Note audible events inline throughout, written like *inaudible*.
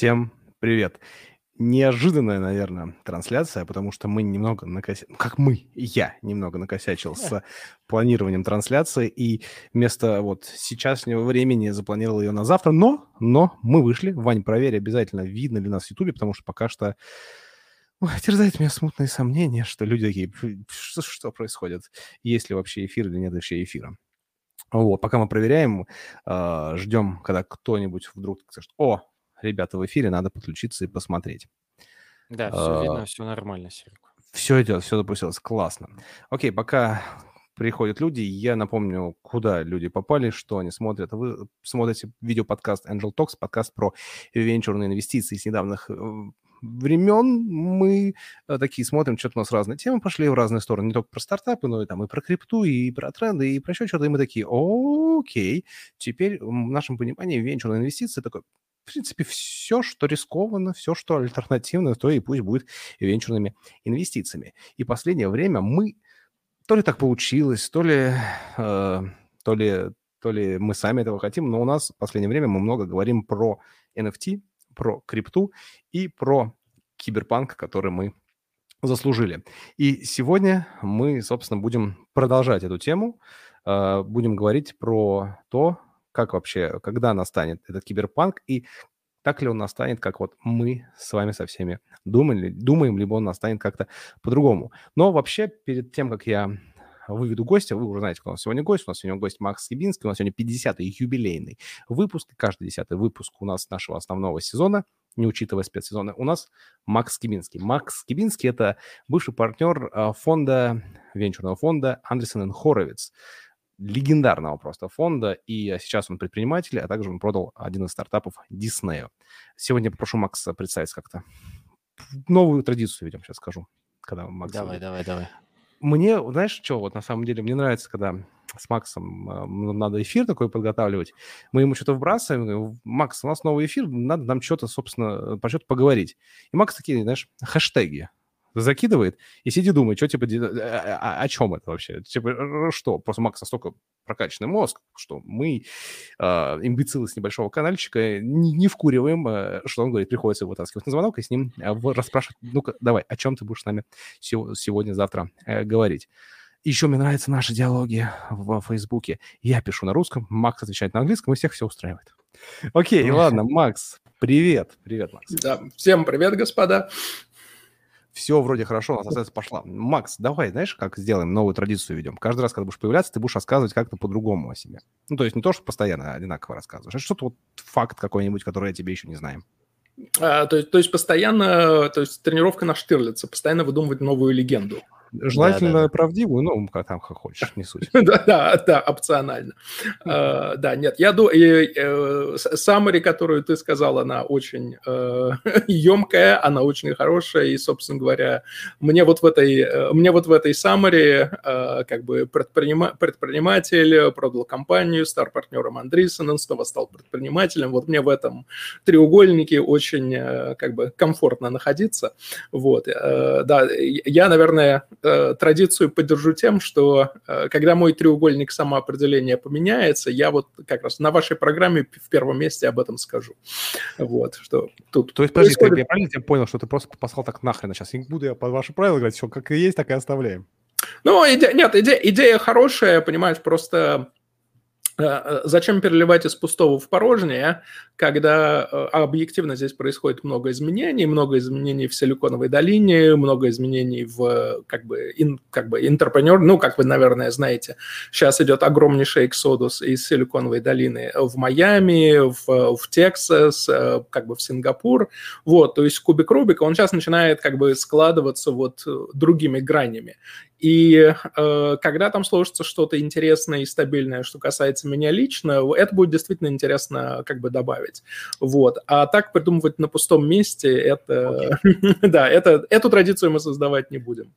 Всем привет. Неожиданная, наверное, трансляция, потому что мы немного накосячили, как мы, я немного накосячил с *laughs* планированием трансляции, и вместо вот сейчасшнего времени запланировал ее на завтра, но, но мы вышли. Вань, проверь обязательно, видно ли нас в Ютубе, потому что пока что Ой, *laughs* терзает меня смутные сомнения, что люди такие, что, что происходит, есть ли вообще эфир или нет вообще эфира. Вот, пока мы проверяем, э, ждем, когда кто-нибудь вдруг скажет, о, ребята в эфире, надо подключиться и посмотреть. Да, все видно, все нормально, Серег. Все идет, все запустилось, классно. Окей, пока приходят люди, я напомню, куда люди попали, что они смотрят. Вы смотрите видеоподкаст Angel Talks, подкаст про венчурные инвестиции с недавних э, времен мы э, такие смотрим, что-то у нас разные темы пошли в разные стороны, не только про стартапы, но и там и про крипту, и про тренды, и про еще что-то, и мы такие, окей, теперь в нашем понимании венчурные инвестиции такой, в принципе, все, что рискованно, все, что альтернативно, то и пусть будет венчурными инвестициями. И последнее время мы, то ли так получилось, то ли, э, то ли, то ли мы сами этого хотим, но у нас в последнее время мы много говорим про NFT, про крипту и про киберпанк, который мы заслужили. И сегодня мы, собственно, будем продолжать эту тему, э, будем говорить про то, как вообще, когда настанет этот киберпанк и так ли он настанет, как вот мы с вами со всеми думали, думаем, либо он настанет как-то по-другому. Но вообще, перед тем, как я выведу гостя, вы уже знаете, кто у нас сегодня гость. У нас сегодня гость Макс Скибинский, у нас сегодня 50-й юбилейный выпуск. Каждый десятый выпуск у нас нашего основного сезона, не учитывая спецсезона, у нас Макс Скибинский. Макс Скибинский – это бывший партнер а, фонда, венчурного фонда Андерсон Хоровиц легендарного просто фонда, и сейчас он предприниматель, а также он продал один из стартапов Disney. Сегодня я попрошу Макса представить как-то. Новую традицию ведем, сейчас скажу. Когда Макс давай, будет. давай, давай. Мне, знаешь, что, вот на самом деле, мне нравится, когда с Максом э, надо эфир такой подготавливать, мы ему что-то вбрасываем, говорим, Макс, у нас новый эфир, надо нам что-то, собственно, по что-то поговорить. И Макс такие, знаешь, хэштеги закидывает и сиди думай, что типа, о, о, о чем это вообще? Типа, что? Просто Макс настолько прокачанный мозг, что мы, э, имбецилы с небольшого каналчика, не, не вкуриваем, э, что он говорит, приходится его вытаскивать на звонок и с ним э, расспрашивать, ну-ка, давай, о чем ты будешь с нами сегодня-завтра э, говорить? Еще мне нравятся наши диалоги в Фейсбуке. Я пишу на русском, Макс отвечает на английском, и всех все устраивает. Окей, ладно, Макс, привет. Привет, Макс. Да, всем привет, господа все вроде хорошо, у нас пошла. Макс, давай, знаешь, как сделаем, новую традицию ведем. Каждый раз, когда будешь появляться, ты будешь рассказывать как-то по-другому о себе. Ну, то есть не то, что постоянно одинаково рассказываешь, а что-то вот факт какой-нибудь, который я тебе еще не знаю. А, то, то есть постоянно, то есть тренировка на Штирлица, постоянно выдумывать новую легенду. Желательно да, да. правдивую, ну, как там как хочешь, не суть. *laughs* да, да, да, опционально. uh, да, нет, я думаю, саммари, которую ты сказал, она очень *laughs* uh, емкая, она очень хорошая, и, собственно говоря, мне вот в этой, uh, мне вот в этой саммари, как бы предпринима, предприниматель, продал компанию, стал партнером Андрисона, снова стал предпринимателем, вот мне в этом треугольнике очень, как бы, комфортно находиться, вот, да, я, наверное, э, традицию поддержу тем, что э, когда мой треугольник самоопределения поменяется, я вот как раз на вашей программе в первом месте об этом скажу. Вот, что тут То есть, подожди, происходит... я правильно тебя понял, что ты просто послал так нахрен сейчас? Не буду я под ваши правила говорить, все как и есть, так и оставляем. Ну, идея, нет, идея, идея хорошая, понимаешь, просто зачем переливать из пустого в порожнее, когда э, объективно здесь происходит много изменений, много изменений в Силиконовой долине, много изменений в как бы, ин, как бы интерпренер, ну, как вы, наверное, знаете, сейчас идет огромнейший эксодус из Силиконовой долины в Майами, в, в Тексас, как бы в Сингапур, вот, то есть кубик Рубика, он сейчас начинает как бы складываться вот другими гранями. И э, когда там сложится что-то интересное и стабильное, что касается меня лично, это будет действительно интересно как бы добавить. Вот. А так придумывать на пустом месте, это... Okay. *laughs* да, это, эту традицию мы создавать не будем.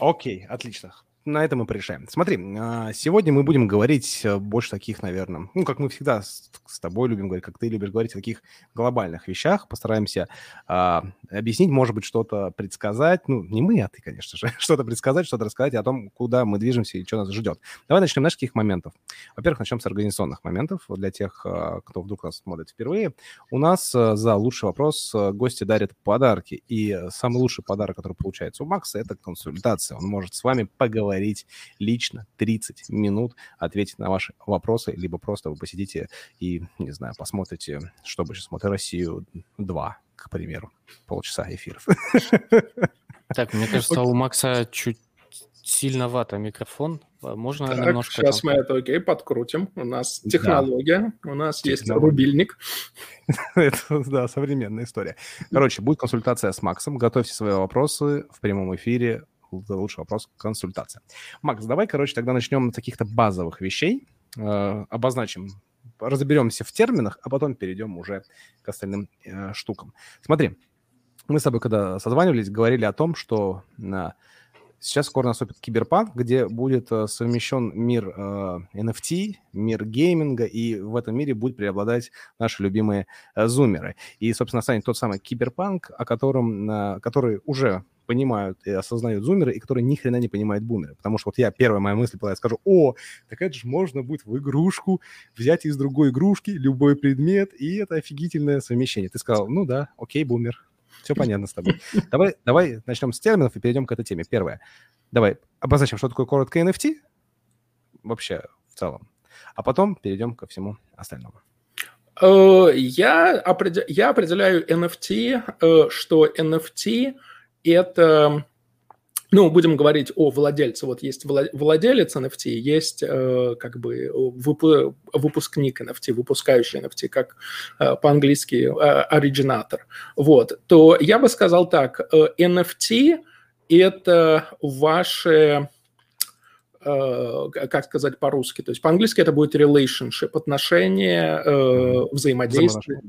Окей, okay, отлично. На этом мы порешаем. Смотри, а, сегодня мы будем говорить э, больше таких, наверное, ну, как мы всегда с, с тобой любим говорить, как ты любишь говорить о таких глобальных вещах. Постараемся а, объяснить, может быть, что-то предсказать. Ну, не мы, а ты, конечно же. *laughs* что-то предсказать, что-то рассказать о том, куда мы движемся и что нас ждет. Давай начнем, знаешь, каких моментов? Во-первых, начнем с организационных моментов. Для тех, а, кто вдруг нас смотрит впервые, у нас а, за лучший вопрос гости дарят подарки. И самый лучший подарок, который получается у Макса, это консультация. Он может с вами поговорить лично 30 минут, ответить на ваши вопросы, либо просто вы посидите и, не знаю, посмотрите, что бы сейчас смотрит Россию 2, к примеру, полчаса эфиров. Так, мне кажется, у Макса чуть сильновато микрофон. Можно так, немножко... сейчас там... мы это окей, подкрутим. У нас технология, да. у нас технология. есть рубильник. *laughs* это, да, современная история. Короче, будет консультация с Максом. Готовьте свои вопросы в прямом эфире лучший вопрос консультация. Макс, давай, короче, тогда начнем с каких-то базовых вещей, э, обозначим, разберемся в терминах, а потом перейдем уже к остальным э, штукам. Смотри, мы с тобой, когда созванивались, говорили о том, что э, сейчас скоро наступит киберпанк, где будет э, совмещен мир э, NFT, мир гейминга, и в этом мире будет преобладать наши любимые э, зумеры. И, собственно, станет тот самый киберпанк, о котором, э, который уже понимают и осознают зумеры, и которые ни хрена не понимают бумеры. Потому что вот я, первая моя мысль была, я скажу, о, так это же можно будет в игрушку взять из другой игрушки любой предмет, и это офигительное совмещение. Ты сказал, ну да, окей, бумер, все понятно с тобой. Давай, давай начнем с терминов и перейдем к этой теме. Первое. Давай обозначим, что такое коротко NFT вообще в целом. А потом перейдем ко всему остальному. Э, я, определяю NFT, э, что NFT это, ну, будем говорить о владельце. Вот есть владелец NFT, есть э, как бы вып, выпускник NFT, выпускающий NFT, как э, по-английски э, оригинатор. Вот, то я бы сказал так, э, NFT – это ваши э, как сказать по-русски, то есть по-английски это будет relationship, отношения, э, взаимодействие.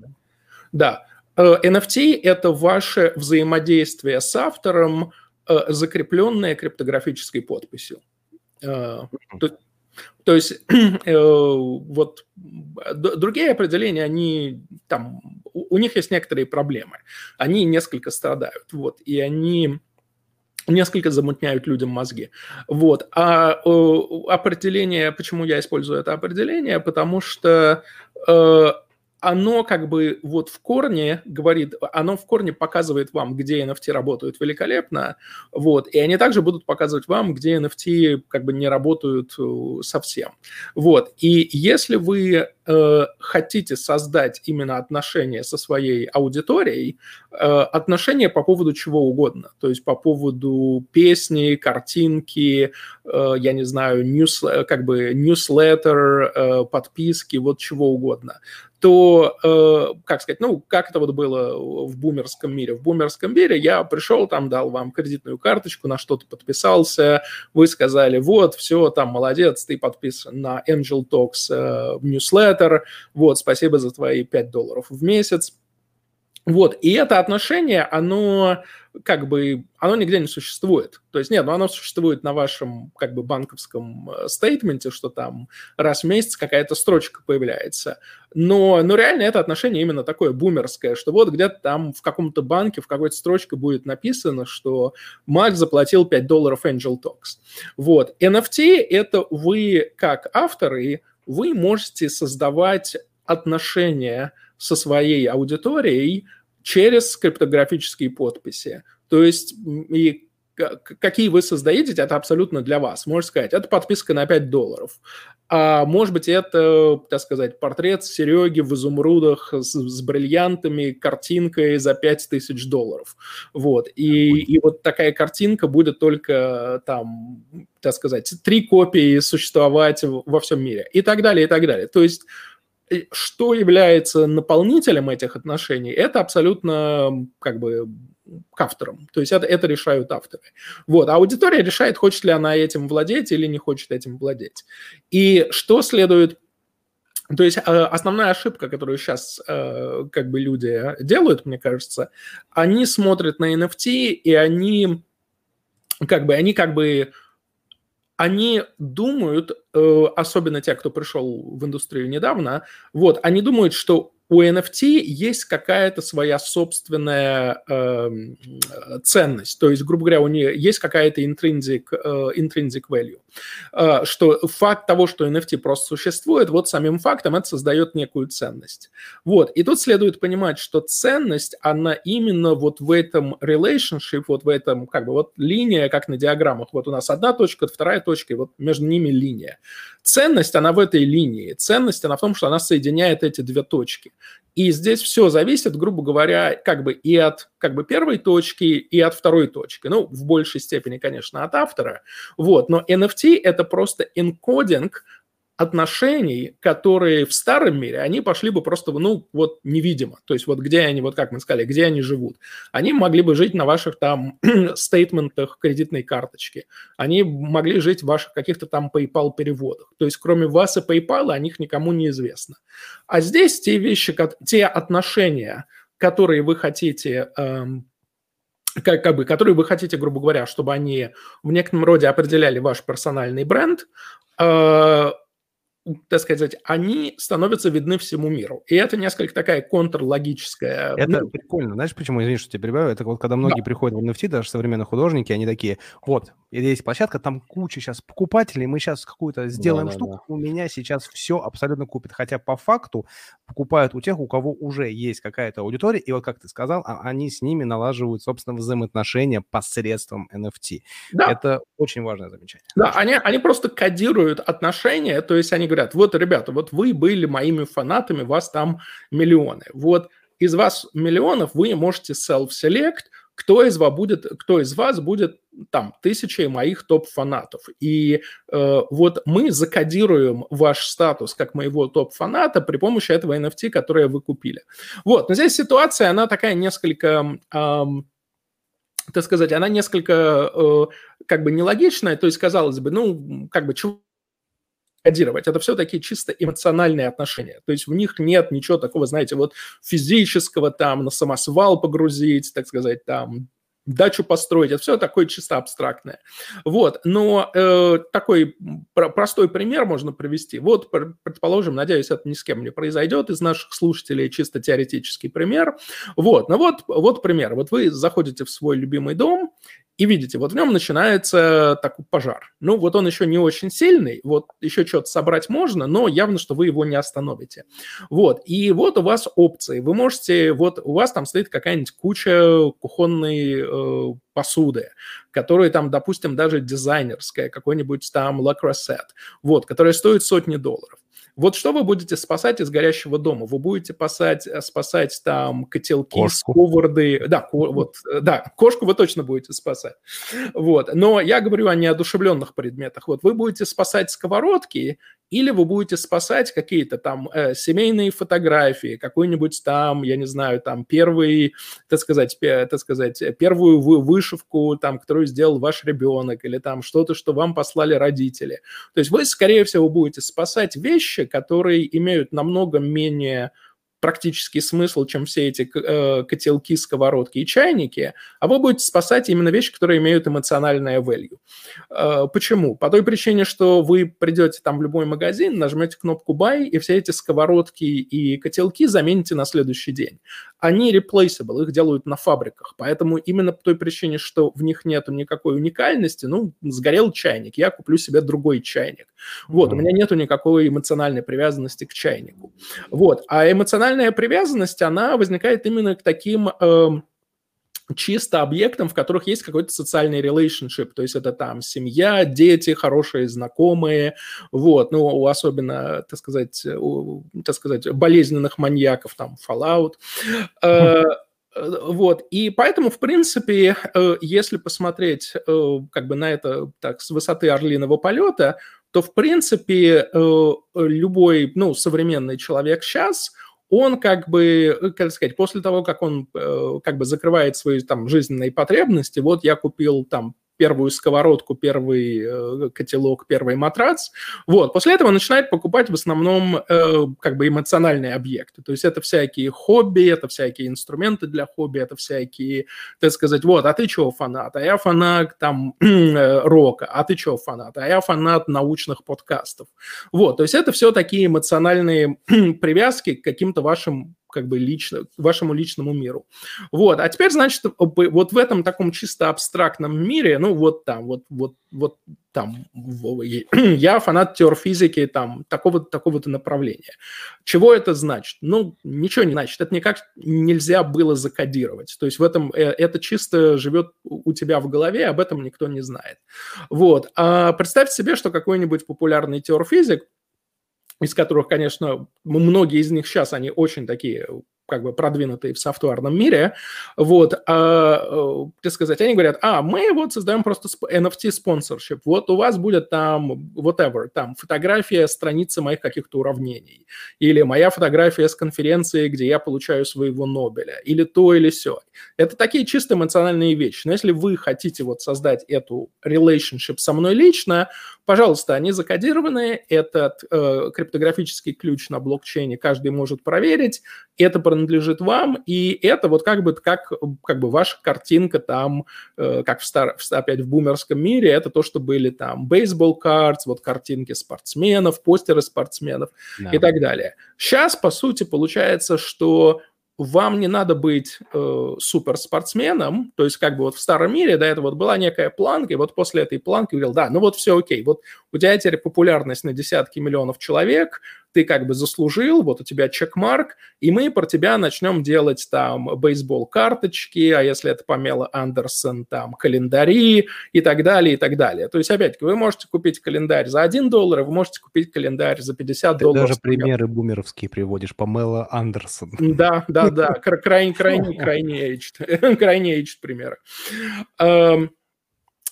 Да, NFT это ваше взаимодействие с автором, э, закрепленное криптографической подписью. Э, то, то есть *clears throat* вот другие определения, они там, у них есть некоторые проблемы. Они несколько страдают, вот, и они несколько замутняют людям мозги. Вот. А определение, почему я использую это определение, потому что оно как бы вот в корне говорит, оно в корне показывает вам, где NFT работают великолепно, вот, и они также будут показывать вам, где NFT как бы не работают э, совсем, вот, и если вы э, хотите создать именно отношения со своей аудиторией, э, отношения по поводу чего угодно, то есть по поводу песни, картинки, э, я не знаю, ньюс, как бы newsletter, э, подписки, вот чего угодно, то, э, как сказать, ну, как это вот было в бумерском мире? В бумерском мире я пришел, там дал вам кредитную карточку, на что-то подписался, вы сказали, вот, все, там, молодец, ты подписан на Angel Talks э, newsletter, вот, спасибо за твои 5 долларов в месяц, вот, и это отношение, оно как бы, оно нигде не существует. То есть нет, ну оно существует на вашем как бы банковском э, стейтменте, что там раз в месяц какая-то строчка появляется. Но, но реально это отношение именно такое бумерское, что вот где-то там в каком-то банке в какой-то строчке будет написано, что Макс заплатил 5 долларов Angel Talks. Вот. NFT – это вы как авторы, вы можете создавать отношения со своей аудиторией через криптографические подписи. То есть и какие вы создаете, это абсолютно для вас. Можно сказать, это подписка на 5 долларов. А может быть, это, так сказать, портрет Сереги в изумрудах с, с бриллиантами, картинкой за 5000 долларов. Вот. И, и вот такая картинка будет только там, так сказать, три копии существовать во всем мире. И так далее, и так далее. То есть что является наполнителем этих отношений, это абсолютно как бы к авторам. То есть это, это решают авторы. Вот. А аудитория решает, хочет ли она этим владеть или не хочет этим владеть. И что следует... То есть э, основная ошибка, которую сейчас э, как бы люди делают, мне кажется, они смотрят на NFT, и они как бы, они как бы они думают, э, особенно те, кто пришел в индустрию недавно, вот, они думают, что у NFT есть какая-то своя собственная э, ценность. То есть, грубо говоря, у нее есть какая-то intrinsic, э, intrinsic value. Э, что факт того, что NFT просто существует, вот самим фактом это создает некую ценность. Вот. И тут следует понимать, что ценность, она именно вот в этом relationship, вот в этом, как бы, вот линия, как на диаграммах. Вот у нас одна точка, вторая точка, и вот между ними линия. Ценность, она в этой линии. Ценность, она в том, что она соединяет эти две точки. И здесь все зависит, грубо говоря, как бы и от как бы первой точки, и от второй точки. Ну, в большей степени, конечно, от автора. Вот. Но NFT – это просто энкодинг отношений, которые в старом мире, они пошли бы просто, ну, вот невидимо. То есть вот где они, вот как мы сказали, где они живут. Они могли бы жить на ваших там *clears throat* стейтментах кредитной карточки. Они могли жить в ваших каких-то там PayPal переводах. То есть кроме вас и PayPal о них никому не известно. А здесь те вещи, те отношения, которые вы хотите эм, как, как бы, которые вы хотите, грубо говоря, чтобы они в некотором роде определяли ваш персональный бренд, э, так сказать, они становятся видны всему миру. И это несколько такая контрлогическая... Это ну, прикольно. Знаешь, почему, извини, что тебя перебиваю? Это вот когда многие да. приходят в NFT, даже современные художники, они такие, вот, есть площадка, там куча сейчас покупателей, мы сейчас какую-то сделаем да, штуку, да, да. у меня сейчас все абсолютно купит. Хотя по факту покупают у тех, у кого уже есть какая-то аудитория, и вот как ты сказал, а, они с ними налаживают, собственно, взаимоотношения посредством NFT. Да. Это очень важное замечание. Да, они, они просто кодируют отношения, то есть они говорят, вот, ребята, вот вы были моими фанатами, вас там миллионы. Вот из вас миллионов вы можете self-select, кто из вас будет, кто из вас будет там тысячей моих топ-фанатов. И э, вот мы закодируем ваш статус как моего топ-фаната при помощи этого NFT, которое вы купили. Вот, но здесь ситуация, она такая несколько... Эм, так сказать, она несколько э, как бы нелогичная, то есть, казалось бы, ну, как бы, чего кодировать. Это все такие чисто эмоциональные отношения. То есть в них нет ничего такого, знаете, вот физического, там, на самосвал погрузить, так сказать, там, дачу построить, это все такое чисто абстрактное. Вот, но э, такой про- простой пример можно привести. Вот, предположим, надеюсь, это ни с кем не произойдет из наших слушателей, чисто теоретический пример. Вот, ну вот, вот пример. Вот вы заходите в свой любимый дом, и видите, вот в нем начинается такой пожар. Ну, вот он еще не очень сильный, вот еще что-то собрать можно, но явно, что вы его не остановите. Вот, и вот у вас опции. Вы можете, вот у вас там стоит какая-нибудь куча кухонной э, посуды, которая там, допустим, даже дизайнерская, какой-нибудь там Crosette, вот, которая стоит сотни долларов. Вот что вы будете спасать из горящего дома? Вы будете спасать, э, спасать там котелки, кошку. сковороды. Да, ко, вот, э, да, кошку вы точно будете спасать. Вот. Но я говорю о неодушевленных предметах. Вот вы будете спасать сковородки или вы будете спасать какие-то там э, семейные фотографии, какой-нибудь там, я не знаю, там первый, так сказать, пе, так сказать, первую вы, вышивку, там, которую сделал ваш ребенок, или там что-то, что вам послали родители. То есть вы, скорее всего, будете спасать вещи, которые имеют намного менее практический смысл, чем все эти э, котелки, сковородки и чайники, а вы будете спасать именно вещи, которые имеют эмоциональное value. Э, почему? По той причине, что вы придете там в любой магазин, нажмете кнопку buy, и все эти сковородки и котелки замените на следующий день. Они replaceable, их делают на фабриках, поэтому именно по той причине, что в них нет никакой уникальности, ну, сгорел чайник, я куплю себе другой чайник. Вот, mm-hmm. у меня нету никакой эмоциональной привязанности к чайнику. Вот, а эмоциональная эмоциональная привязанность, она возникает именно к таким э, чисто объектам, в которых есть какой-то социальный relationship, то есть это там семья, дети, хорошие знакомые, вот, ну, особенно, так сказать, у, так сказать, болезненных маньяков, там, Fallout, э, вот, и поэтому, в принципе, э, если посмотреть э, как бы на это так с высоты орлиного полета, то, в принципе, э, любой, ну, современный человек сейчас – он как бы, э, как сказать, после того, как он э, как бы закрывает свои там жизненные потребности, вот я купил там первую сковородку, первый э, котелок, первый матрац. Вот. После этого начинает покупать в основном э, как бы эмоциональные объекты. То есть это всякие хобби, это всякие инструменты для хобби, это всякие, так сказать, вот, а ты чего фанат? А я фанат там *clears throat* э, рока. А ты чего фанат? А я фанат научных подкастов. Вот. То есть это все такие эмоциональные *clears throat* привязки к каким-то вашим как бы лично, вашему личному миру. Вот, а теперь, значит, вот в этом таком чисто абстрактном мире, ну, вот там, вот, вот, вот там, *clears throat* я фанат теорфизики, там, такого-то такого направления. Чего это значит? Ну, ничего не значит. Это никак нельзя было закодировать. То есть в этом, э, это чисто живет у тебя в голове, об этом никто не знает. Вот. А представьте себе, что какой-нибудь популярный теорфизик из которых, конечно, многие из них сейчас, они очень такие как бы продвинутые в софтварном мире, вот, а, э, так сказать, они говорят, а, мы вот создаем просто NFT спонсорship, вот у вас будет там whatever, там фотография страницы моих каких-то уравнений, или моя фотография с конференции, где я получаю своего Нобеля, или то, или все. Это такие чисто эмоциональные вещи. Но если вы хотите вот создать эту relationship со мной лично, пожалуйста, они закодированы, этот э, криптографический ключ на блокчейне каждый может проверить, это принадлежит вам, и это вот как бы, как, как бы ваша картинка там, э, как в стар, опять в бумерском мире, это то, что были там бейсбол картс, вот картинки спортсменов, постеры спортсменов да. и так далее. Сейчас, по сути, получается, что вам не надо быть э, суперспортсменом, то есть как бы вот в старом мире до этого вот была некая планка, и вот после этой планки говорил, да, ну вот все окей, вот у тебя теперь популярность на десятки миллионов человек, ты как бы заслужил, вот у тебя чекмарк, и мы про тебя начнем делать там бейсбол-карточки, а если это Памела Андерсон, там календари и так далее, и так далее. То есть, опять-таки, вы можете купить календарь за 1 доллар, вы можете купить календарь за 50 ты долларов. даже примеры бумеровские приводишь, Памела Андерсон. Да, да, да, *laughs* крайне, крайне, крайне aged, *laughs* крайне aged примеры.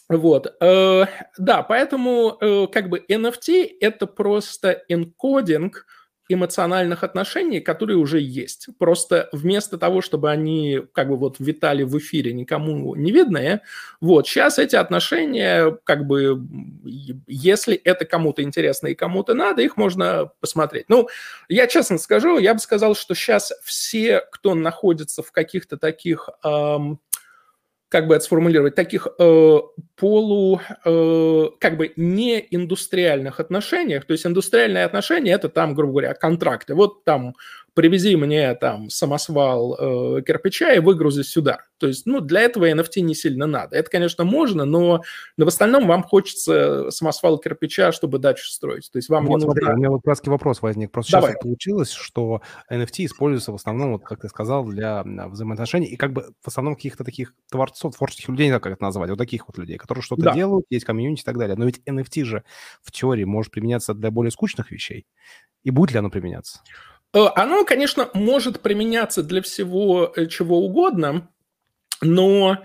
Вот, э, да, поэтому э, как бы NFT это просто энкодинг эмоциональных отношений, которые уже есть. Просто вместо того, чтобы они как бы вот витали в эфире никому не видные, вот сейчас эти отношения как бы, если это кому-то интересно и кому-то надо, их можно посмотреть. Ну, я честно скажу, я бы сказал, что сейчас все, кто находится в каких-то таких эм, как бы это сформулировать, таких э, полу, э, как бы не индустриальных отношениях. То есть индустриальные отношения – это там, грубо говоря, контракты. Вот там привези мне там самосвал э, кирпича и выгрузи сюда. То есть, ну, для этого NFT не сильно надо. Это, конечно, можно, но, но в остальном вам хочется самосвал кирпича, чтобы дачу строить. То есть вам вот, не нужно... у меня вот краткий вопрос возник. Просто Давай. сейчас получилось, что NFT используется в основном, вот как ты сказал, для взаимоотношений и как бы в основном каких-то таких творцов, творческих людей, как это назвать, вот таких вот людей, которые что-то да. делают, есть комьюнити и так далее. Но ведь NFT же в теории может применяться для более скучных вещей. И будет ли оно применяться? Э, оно, конечно, может применяться для всего э, чего угодно, но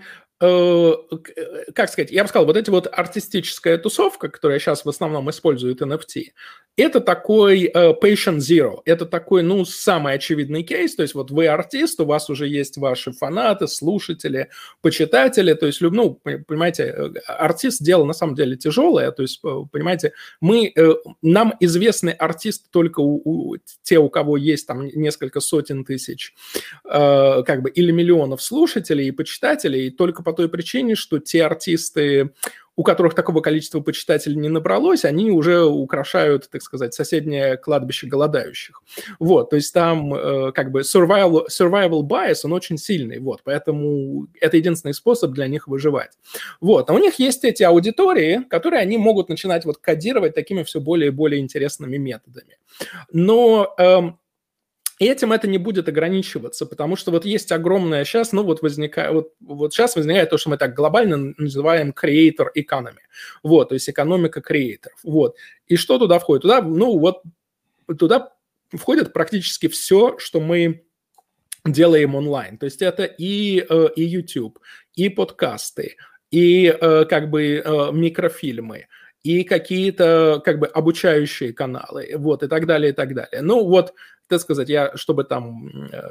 как сказать, я бы сказал, вот эти вот артистическая тусовка, которая сейчас в основном использует NFT, это такой uh, patient zero, это такой, ну, самый очевидный кейс, то есть вот вы артист, у вас уже есть ваши фанаты, слушатели, почитатели, то есть, ну, понимаете, артист дело на самом деле тяжелое, то есть, понимаете, мы, нам известны артисты только у, у, те, у кого есть там несколько сотен тысяч, uh, как бы, или миллионов слушателей и почитателей, только по той причине, что те артисты, у которых такого количества почитателей не набралось, они уже украшают, так сказать, соседнее кладбище голодающих. Вот, то есть там э, как бы survival, survival bias, он очень сильный, вот, поэтому это единственный способ для них выживать. Вот, а у них есть эти аудитории, которые они могут начинать вот кодировать такими все более и более интересными методами. Но эм, этим это не будет ограничиваться, потому что вот есть огромная сейчас, ну вот возникает, вот, вот сейчас возникает то, что мы так глобально называем creator economy, вот, то есть экономика креаторов, вот. И что туда входит? Туда, ну вот, туда входит практически все, что мы делаем онлайн. То есть это и, э, и YouTube, и подкасты, и э, как бы э, микрофильмы, и какие-то как бы обучающие каналы, вот, и так далее, и так далее. Ну, вот, так сказать, я, чтобы там э,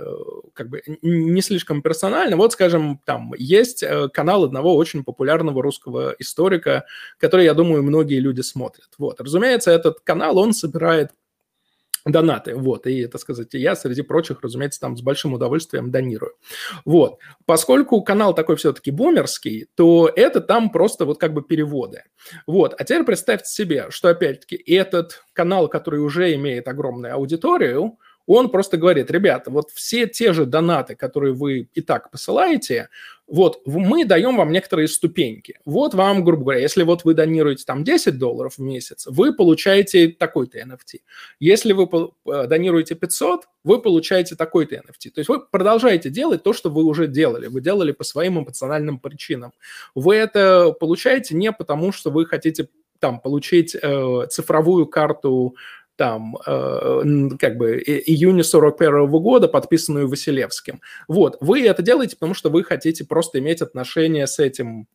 как бы не слишком персонально, вот, скажем, там есть э, канал одного очень популярного русского историка, который, я думаю, многие люди смотрят. Вот, разумеется, этот канал, он собирает донаты, вот, и, так сказать, я, среди прочих, разумеется, там с большим удовольствием донирую, вот. Поскольку канал такой все-таки бумерский, то это там просто вот как бы переводы, вот. А теперь представьте себе, что, опять-таки, этот канал, который уже имеет огромную аудиторию, он просто говорит, ребята, вот все те же донаты, которые вы и так посылаете, вот мы даем вам некоторые ступеньки. Вот вам, грубо говоря, если вот вы донируете там 10 долларов в месяц, вы получаете такой-то NFT. Если вы э, донируете 500, вы получаете такой-то NFT. То есть вы продолжаете делать то, что вы уже делали. Вы делали по своим эмоциональным причинам. Вы это получаете не потому, что вы хотите там получить э, цифровую карту там, э, как бы, июня 41 года, подписанную Василевским. Вот, вы это делаете, потому что вы хотите просто иметь отношение с этим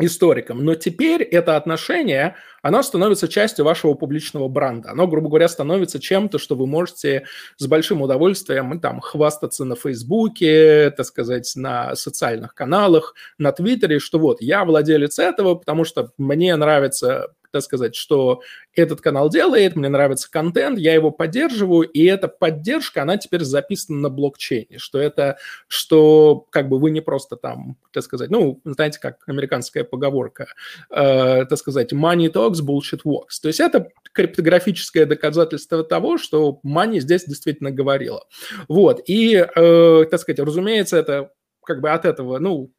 историком. Но теперь это отношение, оно становится частью вашего публичного бренда. Оно, грубо говоря, становится чем-то, что вы можете с большим удовольствием там хвастаться на Фейсбуке, так сказать, на социальных каналах, на Твиттере, что вот я владелец этого, потому что мне нравится так сказать, что этот канал делает, мне нравится контент, я его поддерживаю, и эта поддержка, она теперь записана на блокчейне, что это, что как бы вы не просто там, так сказать, ну, знаете, как американская поговорка, э, так сказать, money talks, bullshit walks. То есть это криптографическое доказательство того, что money здесь действительно говорила. Вот, и, э, так сказать, разумеется, это как бы от этого, ну,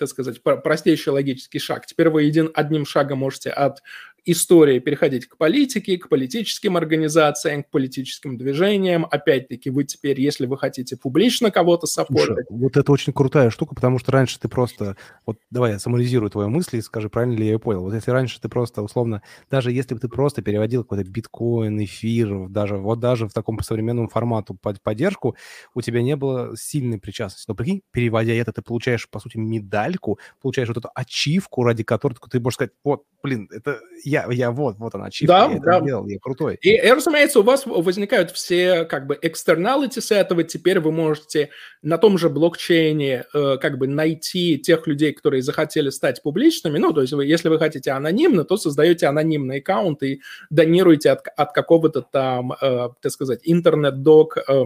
так сказать, простейший логический шаг. Теперь вы един, одним шагом можете от истории переходить к политике, к политическим организациям, к политическим движениям. Опять-таки, вы теперь, если вы хотите публично кого-то саппортить... Вот это очень крутая штука, потому что раньше ты просто... Вот давай я самолизирую твою мысль и скажи, правильно ли я ее понял. Вот если раньше ты просто, условно, даже если бы ты просто переводил какой-то биткоин, эфир, даже вот даже в таком современном формату под поддержку, у тебя не было сильной причастности. Но прикинь, переводя это, ты получаешь, по сути, медальку, получаешь вот эту ачивку, ради которой ты можешь сказать, вот, блин, это я, я вот, вот она, чип, да, я да. это делал, я крутой. И, и, разумеется, у вас возникают все как бы externality с этого, теперь вы можете на том же блокчейне э, как бы найти тех людей, которые захотели стать публичными, ну, то есть вы, если вы хотите анонимно, то создаете анонимный аккаунт и донируете от, от какого-то там, э, так сказать, интернет-док э,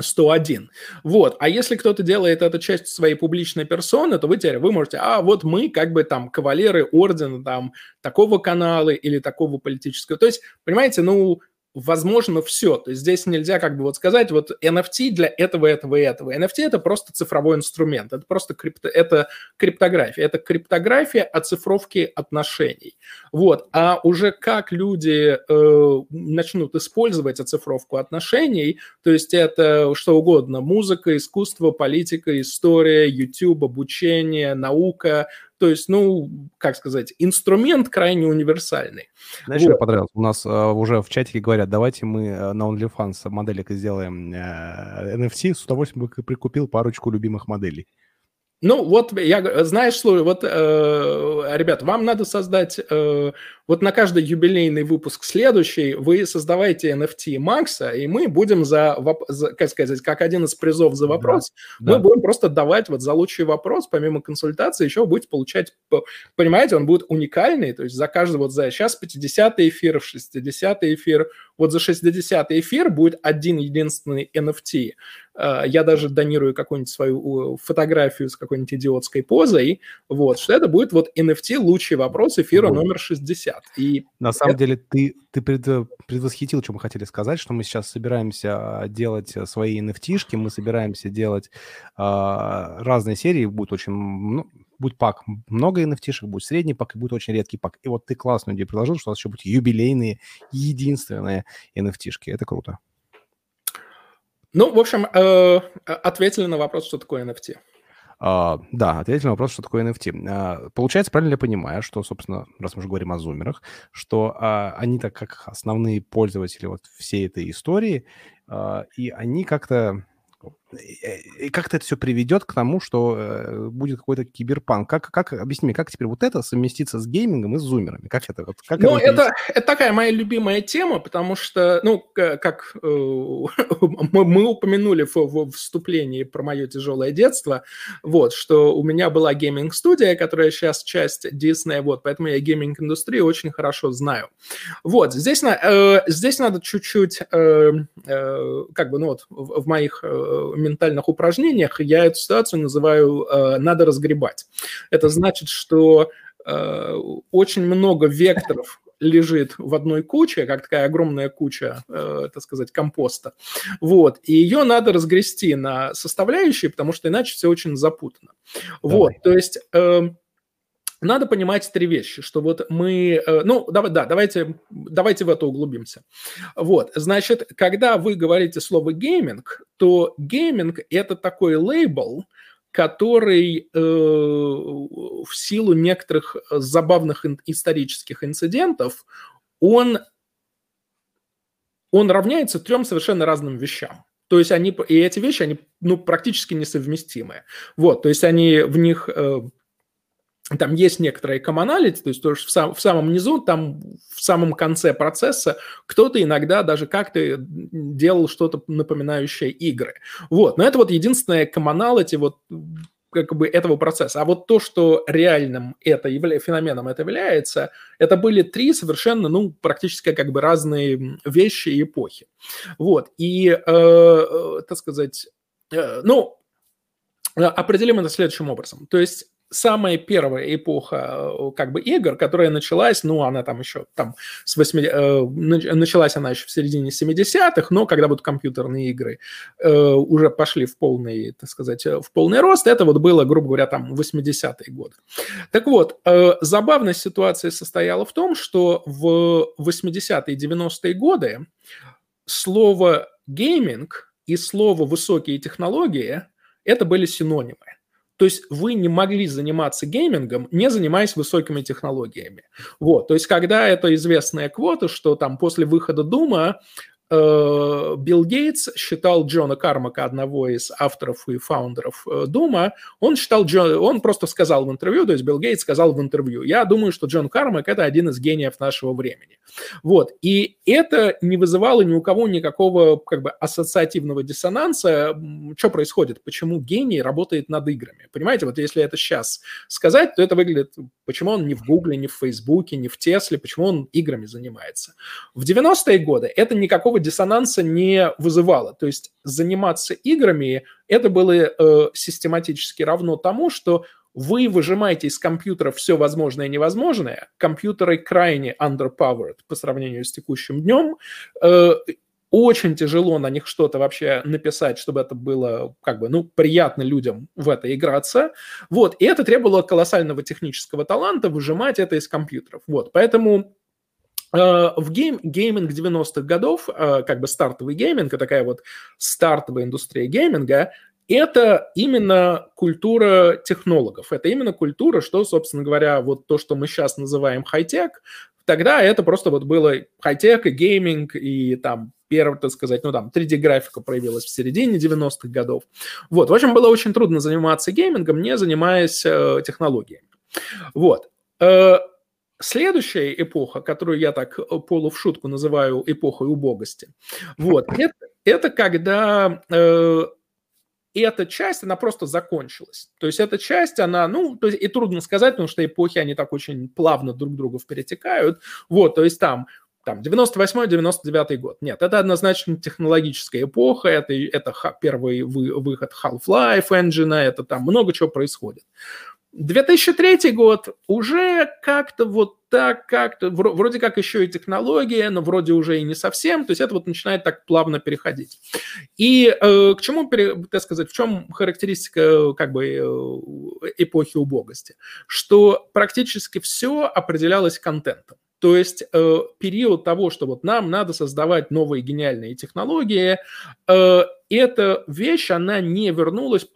101. Вот. А если кто-то делает это часть своей публичной персоны, то вы теперь вы можете, а вот мы как бы там кавалеры ордена там такого канала или такого политического. То есть, понимаете, ну, возможно все. То есть здесь нельзя как бы вот сказать, вот NFT для этого, этого и этого. NFT – это просто цифровой инструмент, это просто крипто, это криптография. Это криптография оцифровки отношений. Вот. А уже как люди э, начнут использовать оцифровку отношений, то есть это что угодно, музыка, искусство, политика, история, YouTube, обучение, наука – то есть, ну, как сказать, инструмент крайне универсальный. Знаешь, вот. мне понравилось? У нас uh, уже в чатике говорят, давайте мы uh, на OnlyFans моделек сделаем э, NFT. С удовольствием бы прикупил парочку любимых моделей. Ну, вот, я, знаешь, слушай, вот, э, ребят, вам надо создать, э, вот на каждый юбилейный выпуск следующий вы создавайте NFT Макса, и мы будем за, за как сказать, как один из призов за вопрос, да, мы да. будем просто давать вот за лучший вопрос, помимо консультации, еще будете получать, понимаете, он будет уникальный, то есть за каждый, вот за сейчас 50 эфир, 60 эфир, вот за 60 эфир будет один единственный NFT. Э, я даже донирую какую-нибудь свою фотографию с какой-нибудь идиотской позой, вот, что это будет вот NFT лучший вопрос эфира номер 60. И На самом это... деле ты, ты пред, предвосхитил, что мы хотели сказать, что мы сейчас собираемся делать свои NFT-шки, мы собираемся делать э, разные серии, будет очень, ну, будет пак, много NFT-шек, будет средний пак и будет очень редкий пак. И вот ты классную идею предложил, что у нас еще будут юбилейные, единственные NFT-шки. Это круто. Ну, в общем, э, ответили на вопрос, что такое NFT. Uh, да, ответили на вопрос, что такое NFT. Uh, а, получается, правильно я понимаю, что, собственно, раз мы уже говорим о зумерах, что uh, они так как основные пользователи вот всей этой истории, и они как-то и как-то это все приведет к тому, что э, будет какой-то киберпанк. Как, как, объясни мне, как теперь вот это совместится с геймингом и с зумерами? Как это? Вот, как ну, это, это, такая моя любимая тема, потому что, ну, как э, *laughs* мы, мы упомянули в, в вступлении про мое тяжелое детство, вот, что у меня была гейминг-студия, которая сейчас часть Disney, вот, поэтому я гейминг-индустрию очень хорошо знаю. Вот, здесь, э, здесь надо чуть-чуть, э, э, как бы, ну вот, в, в моих э, ментальных упражнениях я эту ситуацию называю э, «надо разгребать». Это значит, что э, очень много векторов лежит в одной куче, как такая огромная куча, э, так сказать, компоста. Вот. И ее надо разгрести на составляющие, потому что иначе все очень запутано. Давай. Вот. То есть... Э, надо понимать три вещи, что вот мы, э, ну, давай, да, давайте, давайте в это углубимся. Вот, значит, когда вы говорите слово гейминг, то гейминг – это такой лейбл, который э, в силу некоторых забавных исторических инцидентов, он, он равняется трем совершенно разным вещам. То есть они, и эти вещи, они ну, практически несовместимые. Вот, то есть они в них э, там есть некоторые коммоналити, то есть тоже в, сам, в самом низу, там в самом конце процесса кто-то иногда даже как-то делал что-то напоминающее игры. Вот, но это вот единственное коммоналити вот как бы этого процесса. А вот то, что реальным это явля... феноменом это является, это были три совершенно, ну, практически как бы разные вещи и эпохи. Вот, и, э, э, так сказать, э, ну, определим это следующим образом. То есть самая первая эпоха э, как бы игр, которая началась, ну, она там еще там с 8, э, началась она еще в середине 70-х, но когда вот компьютерные игры э, уже пошли в полный, так сказать, э, в полный рост, это вот было, грубо говоря, там 80-е годы. Так вот, э, забавная ситуация состояла в том, что в 80-е 90-е годы слово гейминг и слово высокие технологии это были синонимы. То есть вы не могли заниматься геймингом, не занимаясь высокими технологиями. Вот, то есть когда это известная квота, что там после выхода Doom а Билл Гейтс считал Джона Кармака, одного из авторов и фаундеров э, Doom а, он считал, Джон, он просто сказал в интервью, то есть Билл Гейтс сказал в интервью, я думаю, что Джон Кармак – это один из гениев нашего времени. Вот, и это не вызывало ни у кого никакого как бы ассоциативного диссонанса, что происходит, почему гений работает над играми. Понимаете, вот если это сейчас сказать, то это выглядит, почему он не в Гугле, не в Фейсбуке, не в Тесле, почему он играми занимается. В 90-е годы это никакого никакого диссонанса не вызывало. То есть заниматься играми это было э, систематически равно тому, что вы выжимаете из компьютера все возможное и невозможное, компьютеры крайне underpowered по сравнению с текущим днем, э, очень тяжело на них что-то вообще написать, чтобы это было как бы, ну, приятно людям в это играться. Вот, и это требовало колоссального технического таланта выжимать это из компьютеров. Вот, поэтому в гейм, гейминг 90-х годов, э, как бы стартовый гейминг, такая вот стартовая индустрия гейминга, это именно культура технологов. Это именно культура, что, собственно говоря, вот то, что мы сейчас называем хай-тек, тогда это просто вот было хай-тек и гейминг, и там первый, так сказать, ну там 3D-графика проявилась в середине 90-х годов. Вот, в общем, было очень трудно заниматься геймингом, не занимаясь э, технологиями. Вот. Следующая эпоха, которую я так э, полу в шутку называю эпохой убогости, вот, *laughs* это, это когда э, эта часть, она просто закончилась. То есть эта часть, она, ну, то есть и трудно сказать, потому что эпохи, они так очень плавно друг друга перетекают. Вот, то есть там там 98-99 год. Нет, это однозначно технологическая эпоха, это, это первый вы, выход Half-Life Engine, это там много чего происходит. 2003 год уже как-то вот так, как-то, вроде как еще и технология, но вроде уже и не совсем, то есть это вот начинает так плавно переходить. И э, к чему, так сказать, в чем характеристика как бы э, эпохи убогости? Что практически все определялось контентом. То есть э, период того, что вот нам надо создавать новые гениальные технологии, э, эта вещь, она не вернулась,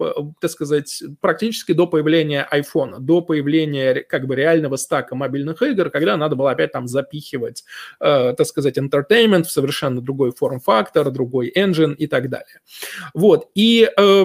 так сказать, практически до появления iPhone, до появления как бы реального стака мобильных игр, когда надо было опять там запихивать, э, так сказать, entertainment в совершенно другой форм-фактор, другой engine и так далее. Вот, и э,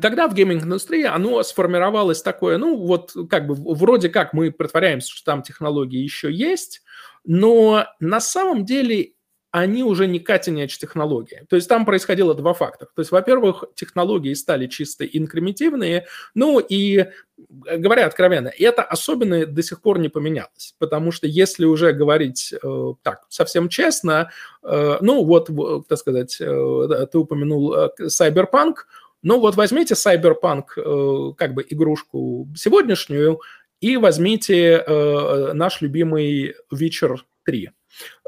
Тогда в гейминг-индустрии оно сформировалось такое, ну вот как бы вроде как мы притворяемся, что там технологии еще есть, но на самом деле они уже не cutting-edge технологии. То есть там происходило два фактора. То есть, во-первых, технологии стали чисто инкрементивные, ну и, говоря откровенно, это особенно до сих пор не поменялось, потому что если уже говорить э, так совсем честно, э, ну вот, так сказать, э, ты упомянул э, Cyberpunk, ну вот возьмите Cyberpunk, э, как бы игрушку сегодняшнюю, и возьмите э, наш любимый Witcher 3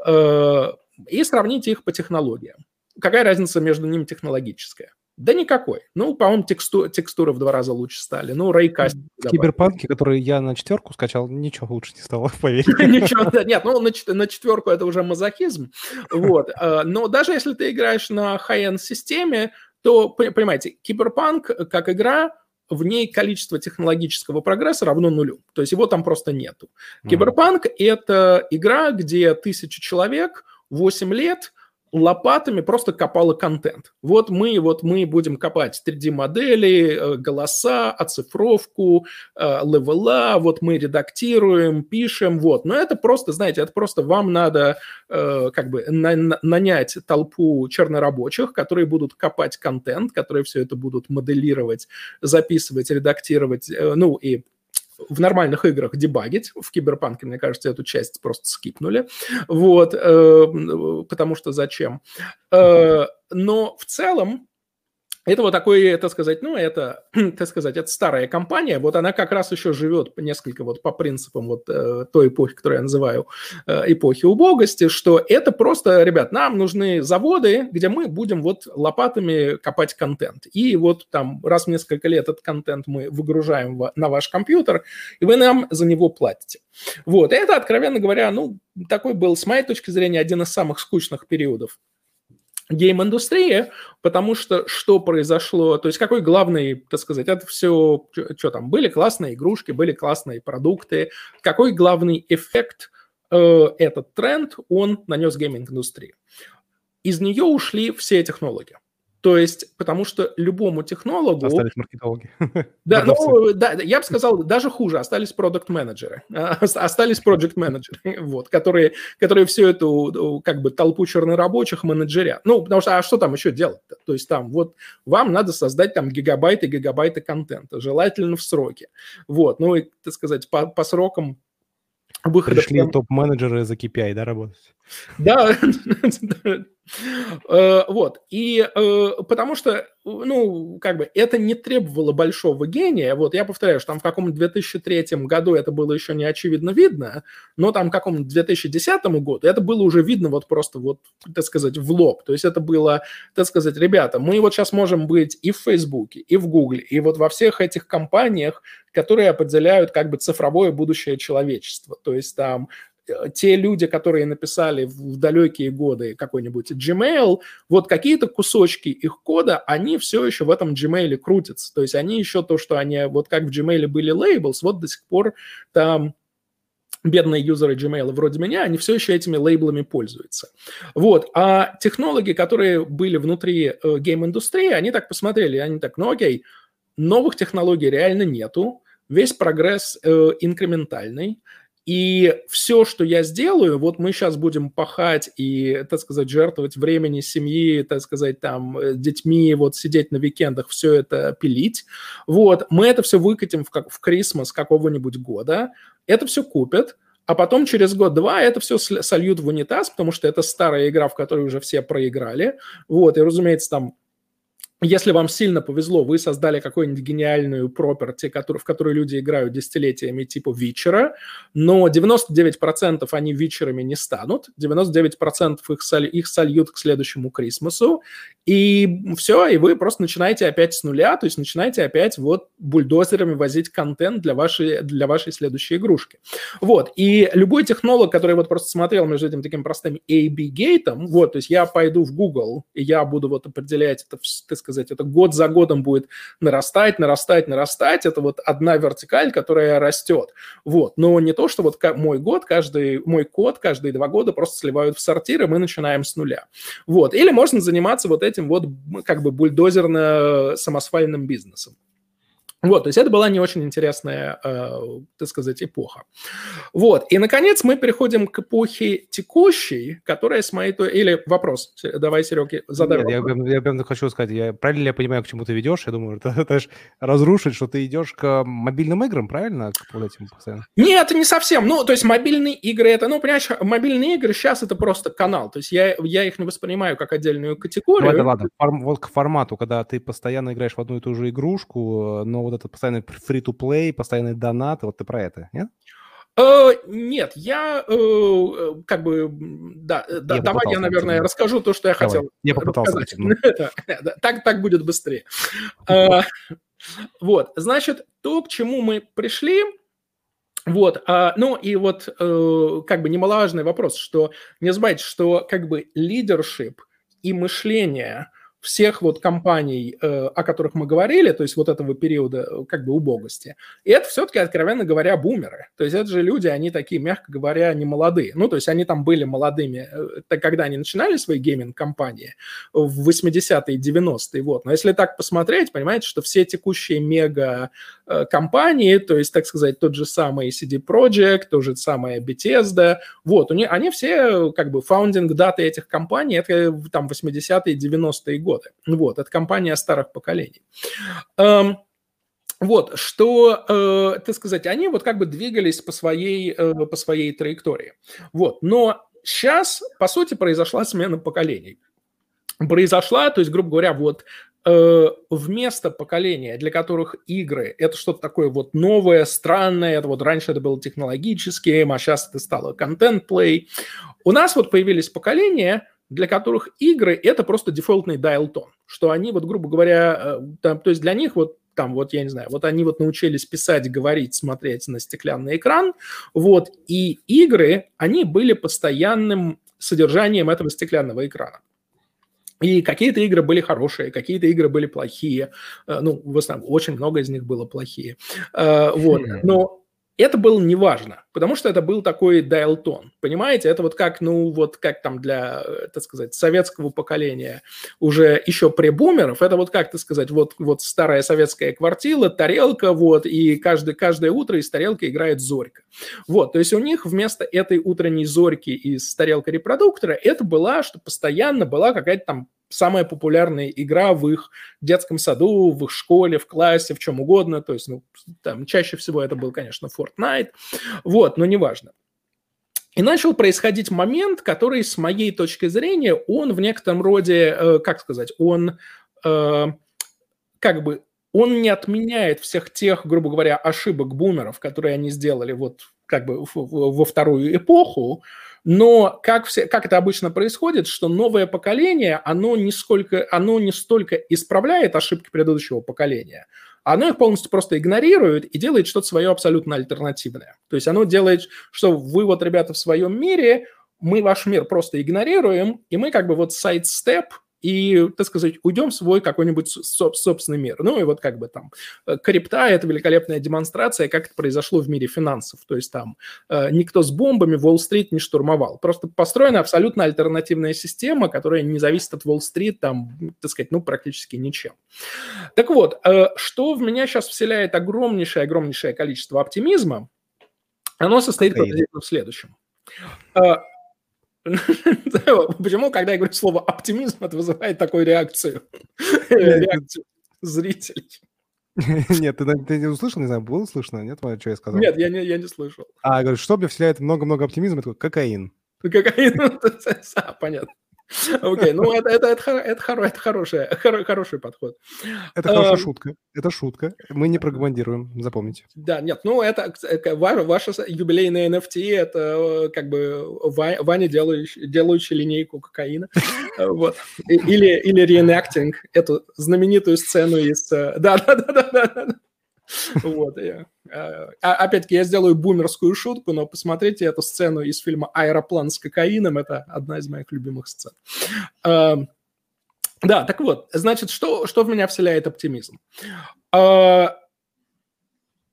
э, и сравните их по технологиям. Какая разница между ними технологическая? Да никакой. Ну, по-моему, тексту, текстуры в два раза лучше стали. Ну, рейкаст. В Киберпанке, который я на четверку скачал, ничего лучше не стало, *laughs* поверь. *laughs* Ничего, нет, ну, на четверку это уже мазохизм. Вот. Но даже если ты играешь на high-end системе, то, понимаете, киберпанк как игра, в ней количество технологического прогресса равно нулю. То есть его там просто нету. Киберпанк mm-hmm. – это игра, где тысяча человек, 8 лет – лопатами просто копала контент. Вот мы, вот мы будем копать 3D-модели, э, голоса, оцифровку, э, левела, вот мы редактируем, пишем, вот. Но это просто, знаете, это просто вам надо э, как бы нанять толпу чернорабочих, которые будут копать контент, которые все это будут моделировать, записывать, редактировать, ну и в нормальных играх дебагить. В Киберпанке, мне кажется, эту часть просто скипнули. Вот, э, потому что зачем? Э, но в целом это вот такой, так сказать, ну, это, *clears throat* так сказать, это старая компания, вот она как раз еще живет несколько вот по принципам вот э, той эпохи, которую я называю э, эпохи убогости, что это просто, ребят, нам нужны заводы, где мы будем вот лопатами копать контент. И вот там раз в несколько лет этот контент мы выгружаем в, на ваш компьютер, и вы нам за него платите. Вот, это, откровенно говоря, ну, такой был, с моей точки зрения, один из самых скучных периодов гейм-индустрии, потому что что произошло, то есть какой главный, так сказать, это все, что там, были классные игрушки, были классные продукты, какой главный эффект э, этот тренд он нанес гейминг-индустрии? Из нее ушли все технологии. То есть, потому что любому технологу... Остались маркетологи. *laughs* Да, ну, да, я бы сказал, даже хуже, остались продукт-менеджеры, *laughs* остались проект-менеджеры, *laughs* вот, которые, которые всю эту, как бы, толпу чернорабочих менеджерят. Ну, потому что, а что там еще делать-то? То есть там, вот, вам надо создать там гигабайты, гигабайты контента, желательно в сроке. Вот, ну, и, так сказать, по, по срокам выхода... Пришли топ-менеджеры за KPI, да, работать? Да, вот. И э, потому что, ну, как бы это не требовало большого гения. Вот я повторяю, что там в каком-то 2003 году это было еще не очевидно видно, но там в каком-то 2010 году это было уже видно вот просто вот, так сказать, в лоб. То есть это было, так сказать, ребята, мы вот сейчас можем быть и в Фейсбуке, и в Гугле, и вот во всех этих компаниях, которые определяют как бы цифровое будущее человечества. То есть там Э, те люди, которые написали в далекие годы какой-нибудь Gmail, вот какие-то кусочки их кода, они все еще в этом Gmail крутятся. То есть они еще то, что они, вот как в Gmail были labels, вот до сих пор там бедные юзеры Gmail вроде меня, они все еще этими лейблами пользуются. Вот. А технологии, которые были внутри э, гейм-индустрии, они так посмотрели, они так, ну окей, новых технологий реально нету, весь прогресс э, инкрементальный, и все, что я сделаю, вот мы сейчас будем пахать и, так сказать, жертвовать времени семьи, так сказать, там, э, детьми, вот сидеть на викендах, все это пилить. Вот, мы это все выкатим в, как, в Крисмас какого-нибудь года, это все купят, а потом через год-два это все сольют в унитаз, потому что это старая игра, в которой уже все проиграли. Вот, и, разумеется, там если вам сильно повезло, вы создали какую-нибудь гениальную проперти, который, в которую люди играют десятилетиями типа Вичера, но 99% они Вичерами не станут, 99% их, соль, их сольют к следующему Крисмасу, И все, и вы просто начинаете опять с нуля, то есть начинаете опять вот бульдозерами возить контент для вашей, для вашей следующей игрушки. Вот, и любой технолог, который вот просто смотрел между этим таким простым A-B-гейтом, вот, то есть я пойду в Google, и я буду вот определять это, так сказать, это год за годом будет нарастать, нарастать, нарастать, это вот одна вертикаль, которая растет, вот, но не то, что вот мой год, каждый, мой код каждые два года просто сливают в сортир, и мы начинаем с нуля, вот, или можно заниматься вот этим вот как бы бульдозерно-самосвальным бизнесом. Вот, то есть это была не очень интересная, э, так сказать, эпоха. Вот, и, наконец, мы переходим к эпохе текущей, которая с моей... Или вопрос, давай, Сереги, задай Нет, вопрос. Я, я прям хочу сказать, я, правильно ли я понимаю, к чему ты ведешь? Я думаю, *laughs* это, это же разрушить, что ты идешь к мобильным играм, правильно? К вот этим постоянно? Нет, не совсем. Ну, то есть мобильные игры, это, ну, понимаешь, мобильные игры сейчас это просто канал, то есть я, я их не воспринимаю как отдельную категорию. Ну, это ладно, Форм, вот к формату, когда ты постоянно играешь в одну и ту же игрушку, но вот этот постоянный free-to-play, постоянный донат, вот ты про это, нет? Uh, нет, я uh, как бы, да, да я давай я, наверное, этим. расскажу то, что я давай. хотел Я попытался. *laughs* так, так будет быстрее. Uh, вот, значит, то, к чему мы пришли, вот, а, ну и вот э, как бы немаловажный вопрос, что не забывайте, что как бы лидершип и мышление – всех вот компаний, э, о которых мы говорили, то есть вот этого периода э, как бы убогости, и это все-таки, откровенно говоря, бумеры. То есть это же люди, они такие, мягко говоря, не молодые. Ну, то есть они там были молодыми, э, когда они начинали свои гейминг-компании в 80-е, 90-е, вот. Но если так посмотреть, понимаете, что все текущие мега-компании, то есть, так сказать, тот же самый CD Projekt, то же самое Bethesda, вот, у них, они все как бы фаундинг даты этих компаний, это там 80-е, 90-е годы годы. Вот, это компания старых поколений. Вот, что, э, так сказать, они вот как бы двигались по своей, э, по своей траектории. Вот, но сейчас, по сути, произошла смена поколений. Произошла, то есть, грубо говоря, вот э, вместо поколения, для которых игры – это что-то такое вот новое, странное, это вот раньше это было технологическим, а сейчас это стало контент-плей, у нас вот появились поколения, для которых игры – это просто дефолтный dial-тон, что они вот, грубо говоря, э, там, то есть для них вот там вот, я не знаю, вот они вот научились писать, говорить, смотреть на стеклянный экран, вот, и игры, они были постоянным содержанием этого стеклянного экрана. И какие-то игры были хорошие, какие-то игры были плохие. Э, ну, в основном, очень много из них было плохие. Э, вот. Но это было неважно, потому что это был такой dial-тон, понимаете? Это вот как, ну, вот как там для, э, так сказать, советского поколения уже еще пребумеров, это вот как, так сказать, вот, вот старая советская квартира, тарелка, вот, и каждый, каждое утро из тарелки играет зорька. Вот, то есть у них вместо этой утренней зорьки из тарелка репродуктора это была, что постоянно была какая-то там самая популярная игра в их детском саду, в их школе, в классе, в чем угодно. То есть, ну, там чаще всего это был, конечно, Fortnite. Вот, но неважно. И начал происходить момент, который, с моей точки зрения, он в некотором роде, э, как сказать, он э, как бы он не отменяет всех тех, грубо говоря, ошибок бумеров, которые они сделали вот как бы во вторую эпоху, но как, все, как это обычно происходит, что новое поколение, оно не, сколько, оно не столько исправляет ошибки предыдущего поколения, оно их полностью просто игнорирует и делает что-то свое абсолютно альтернативное. То есть оно делает, что вы вот, ребята, в своем мире, мы ваш мир просто игнорируем, и мы как бы вот сайт-степ и, так сказать, уйдем в свой какой-нибудь собственный мир. Ну и вот как бы там э, крипта – это великолепная демонстрация, как это произошло в мире финансов. То есть там э, никто с бомбами Уолл-стрит не штурмовал. Просто построена абсолютно альтернативная система, которая не зависит от Уолл-стрит, там, так сказать, ну практически ничем. Так вот, э, что в меня сейчас вселяет огромнейшее-огромнейшее количество оптимизма, оно состоит в следующем. *laughs* Почему, когда я говорю слово оптимизм, это вызывает такую реакцию? *laughs* Реакцию зрителей. *laughs* Нет, ты, ты не услышал, не знаю, было слышно, нет, что я сказал? Нет, я не, я не слышал. А, говорю, что мне вселяет много-много оптимизма, это кокаин. Кокаин, понятно. Окей, ну это, это, это, это, хоро, это хороший, хороший подход. Это хорошая шутка. Это шутка. Мы не программируем, запомните. Да, нет, ну это ваша юбилейная NFT, это э, как бы Ваня, делающий, делающий линейку кокаина. Э, вот. Или, или reenacting эту знаменитую сцену из... Да-да-да-да-да. Вот, я, *laughs* а, опять-таки, я сделаю бумерскую шутку, но посмотрите эту сцену из фильма «Аэроплан с кокаином», это одна из моих любимых сцен. А, да, так вот, значит, что, что в меня вселяет оптимизм? А,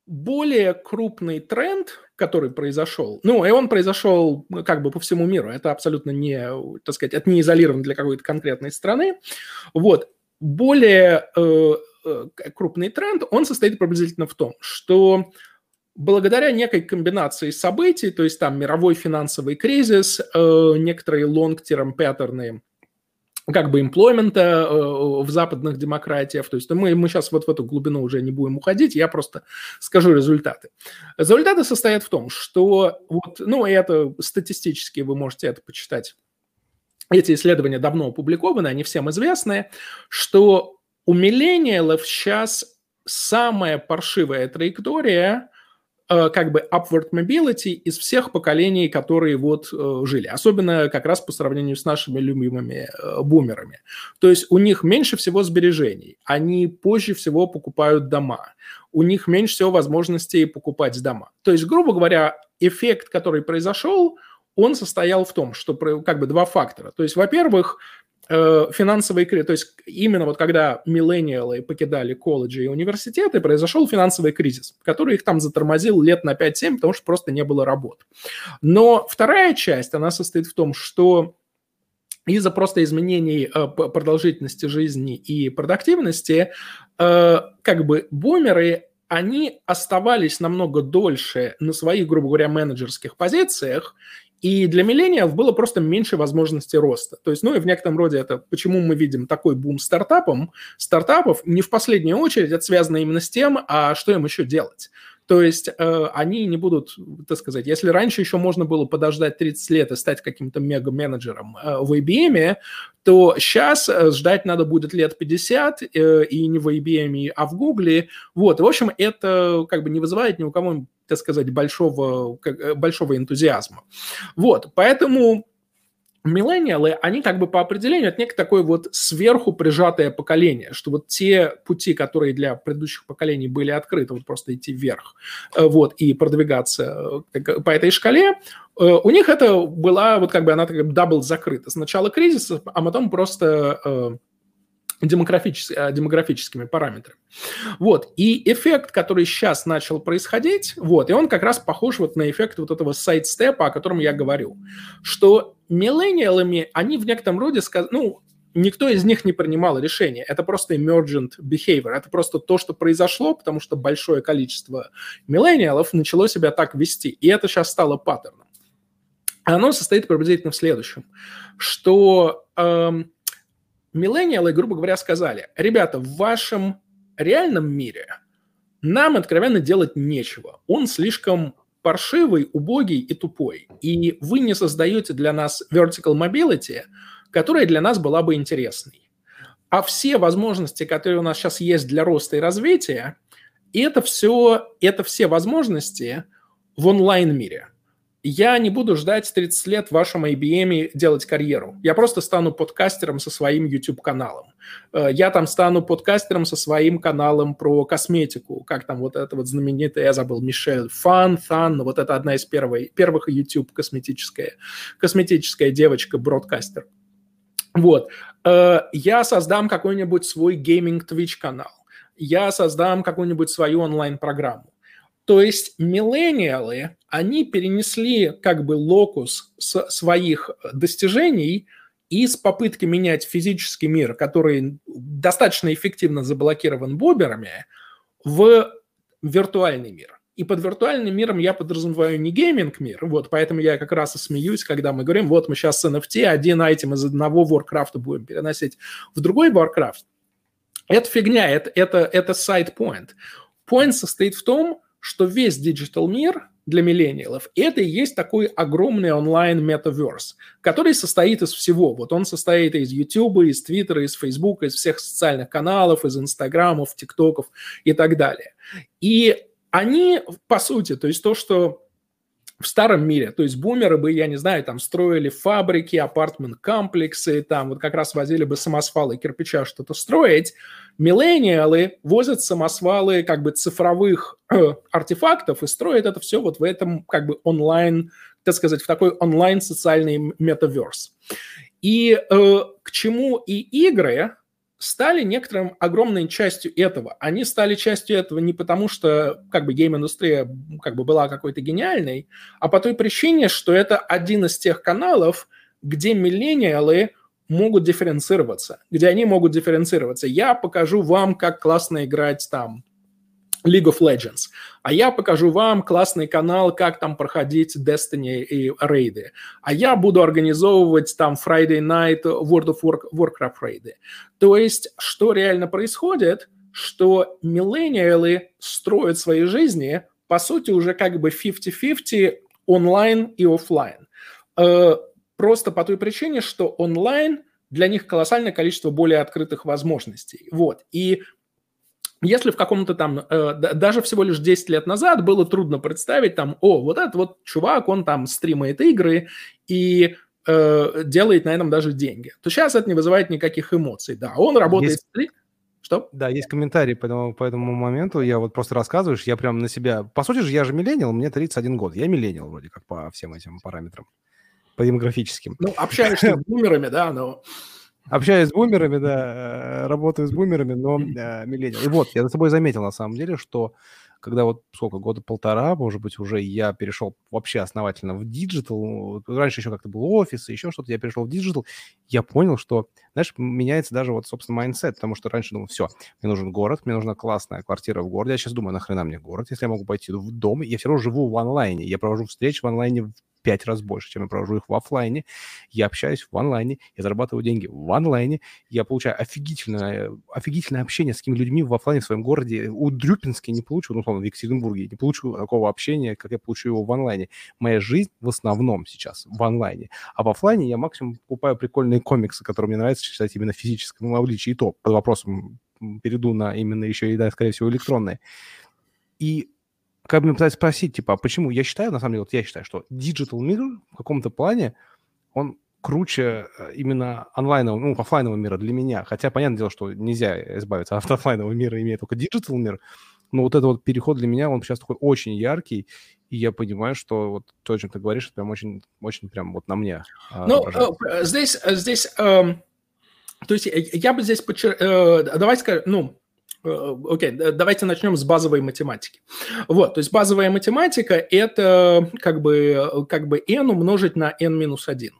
более крупный тренд, который произошел, ну, и он произошел как бы по всему миру, это абсолютно не, так сказать, это не изолировано для какой-то конкретной страны, вот, более э, Э, крупный тренд, он состоит приблизительно в том, что благодаря некой комбинации событий, то есть там мировой финансовый кризис, э, некоторые long-term паттерны как бы имплоймента э, в западных демократиях. То есть мы, мы сейчас вот в эту глубину уже не будем уходить, я просто скажу результаты. Результаты состоят в том, что вот, ну, это статистически вы можете это почитать. Эти исследования давно опубликованы, они всем известны, что у миллениалов сейчас самая паршивая траектория э, как бы upward mobility из всех поколений, которые вот э, жили. Особенно как раз по сравнению с нашими любимыми э, бумерами. То есть у них меньше всего сбережений, они позже всего покупают дома, у них меньше всего возможностей покупать дома. То есть, грубо говоря, эффект, который произошел, он состоял в том, что как бы два фактора. То есть, во-первых, Э, финансовый кризис, то есть именно вот когда миллениалы покидали колледжи и университеты, произошел финансовый кризис, который их там затормозил лет на 5-7, потому что просто не было работ. Но вторая часть, она состоит в том, что из-за просто изменений э, продолжительности жизни и продуктивности, э, как бы бумеры они оставались намного дольше на своих, грубо говоря, менеджерских позициях и для миллениалов было просто меньше возможностей роста. То есть, ну и в некотором роде это почему мы видим такой бум стартапом, стартапов, не в последнюю очередь, это связано именно с тем, а что им еще делать. То есть э, они не будут, так сказать, если раньше еще можно было подождать 30 лет и стать каким-то мега-менеджером э, в IBM, то сейчас э, ждать надо будет лет 50, э, и не в IBM, а в Google. Вот, и, в общем, это как бы не вызывает ни у кого, так сказать, большого, как, э, большого энтузиазма. Вот, поэтому Миллениалы, они как бы по определению это некое такое вот сверху прижатое поколение, что вот те пути, которые для предыдущих поколений были открыты, вот просто идти вверх, э, вот, и продвигаться э, по этой шкале, у них это была вот как бы она так double закрыта. Сначала кризис, а потом просто э, демографическими параметрами. Вот. И эффект, который сейчас начал происходить, вот, и он как раз похож вот на эффект вот этого sidestep а, о котором я говорю, что миллениалами, они в некотором роде, ну, никто из них не принимал решения. Это просто emergent behavior. Это просто то, что произошло, потому что большое количество миллениалов начало себя так вести. И это сейчас стало паттерном. Оно состоит приблизительно в следующем, что эм, миллениалы, грубо говоря, сказали, ребята, в вашем реальном мире нам откровенно делать нечего. Он слишком паршивый, убогий и тупой. И вы не создаете для нас vertical mobility, которая для нас была бы интересной. А все возможности, которые у нас сейчас есть для роста и развития, это все, это все возможности в онлайн-мире я не буду ждать 30 лет в вашем IBM делать карьеру. Я просто стану подкастером со своим YouTube-каналом. Э, я там стану подкастером со своим каналом про косметику, как там вот это вот знаменитая, я забыл, Мишель Фан, Фан, вот это одна из первой, первых YouTube косметическая, косметическая девочка-бродкастер. Вот. Э, я создам какой-нибудь свой гейминг Twitch канал. Я создам какую-нибудь свою онлайн-программу. То есть миллениалы, они перенесли как бы локус своих достижений из попытки менять физический мир, который достаточно эффективно заблокирован боберами, в виртуальный мир. И под виртуальным миром я подразумеваю не гейминг-мир, вот, поэтому я как раз и смеюсь, когда мы говорим, вот мы сейчас с NFT один айтем из одного Warcraft будем переносить в другой Warcraft. Это фигня, это, это, это side point. Point состоит в том, что весь digital мир для миллениалов, это и есть такой огромный онлайн- metaverse, который состоит из всего. Вот он состоит из YouTube, из Twitter, из Facebook, из всех социальных каналов, из Инстаграмов, ТикТоков и так далее. И они, по сути, то есть то, что в старом мире. То есть бумеры бы, я не знаю, там строили фабрики, apartment -комплексы, там вот как раз возили бы самосвалы кирпича что-то строить. Миллениалы возят самосвалы как бы цифровых э, артефактов и строят это все вот в этом как бы онлайн, так сказать, в такой онлайн-социальный метаверс. И э, к чему и игры, стали некоторым огромной частью этого. Они стали частью этого не потому, что как бы гейм-индустрия как бы была какой-то гениальной, а по той причине, что это один из тех каналов, где миллениалы могут дифференцироваться, где они могут дифференцироваться. Я покажу вам, как классно играть там League of Legends. А я покажу вам классный канал, как там проходить Destiny и рейды. А я буду организовывать там Friday Night World of Warcraft рейды. То есть, что реально происходит, что миллениалы строят свои жизни, по сути, уже как бы 50-50 онлайн и офлайн. Просто по той причине, что онлайн для них колоссальное количество более открытых возможностей. Вот. И если в каком-то там, э, даже всего лишь 10 лет назад было трудно представить там, о, вот этот вот чувак, он там стримает игры и э, делает на этом даже деньги, то сейчас это не вызывает никаких эмоций. Да, он работает... Есть... Что? Да, есть комментарии по этому, по этому моменту. Я вот просто рассказываешь, я прям на себя... По сути же, я же миллениал, мне 31 год. Я миллениал вроде как по всем этим параметрам, по демографическим. Ну, общаешься с бумерами, да, но... *laughs* Общаюсь с бумерами, да, э, работаю с бумерами, но э, миллениал. И вот, я за собой заметил, на самом деле, что когда вот сколько, года полтора, может быть, уже я перешел вообще основательно в digital, раньше еще как-то был офис, еще что-то, я перешел в digital, я понял, что, знаешь, меняется даже вот, собственно, mindset, потому что раньше думал, все, мне нужен город, мне нужна классная квартира в городе, я сейчас думаю, нахрена мне город, если я могу пойти в дом, я все равно живу в онлайне, я провожу встречи в онлайне пять раз больше, чем я провожу их в офлайне. Я общаюсь в онлайне, я зарабатываю деньги в онлайне, я получаю офигительное, офигительное общение с такими людьми в офлайне в своем городе. У Дрюпинске не получу, ну, условно, в Екатеринбурге, не получу такого общения, как я получу его в онлайне. Моя жизнь в основном сейчас в онлайне. А в офлайне я максимум покупаю прикольные комиксы, которые мне нравится читать именно в физическом обличии. И то под вопросом перейду на именно еще и, да, скорее всего, электронные. И как бы пытаюсь спросить, типа, а почему? Я считаю, на самом деле, вот я считаю, что digital мир в каком-то плане, он круче э, именно онлайнового, ну, офлайнового мира для меня. Хотя, понятное дело, что нельзя избавиться от *laughs* офлайнового мира, имея только digital мир. Но вот этот вот переход для меня, он сейчас такой очень яркий, и я понимаю, что вот то, о чем ты говоришь, это прям очень, очень прям вот на мне. А, ну, э, здесь, здесь, э, то есть я бы здесь, подчер... э, давайте скажем, ну, Э, окей, okay, давайте начнем с базовой математики. Вот, то есть базовая математика – это как бы, как бы n умножить на n минус 1.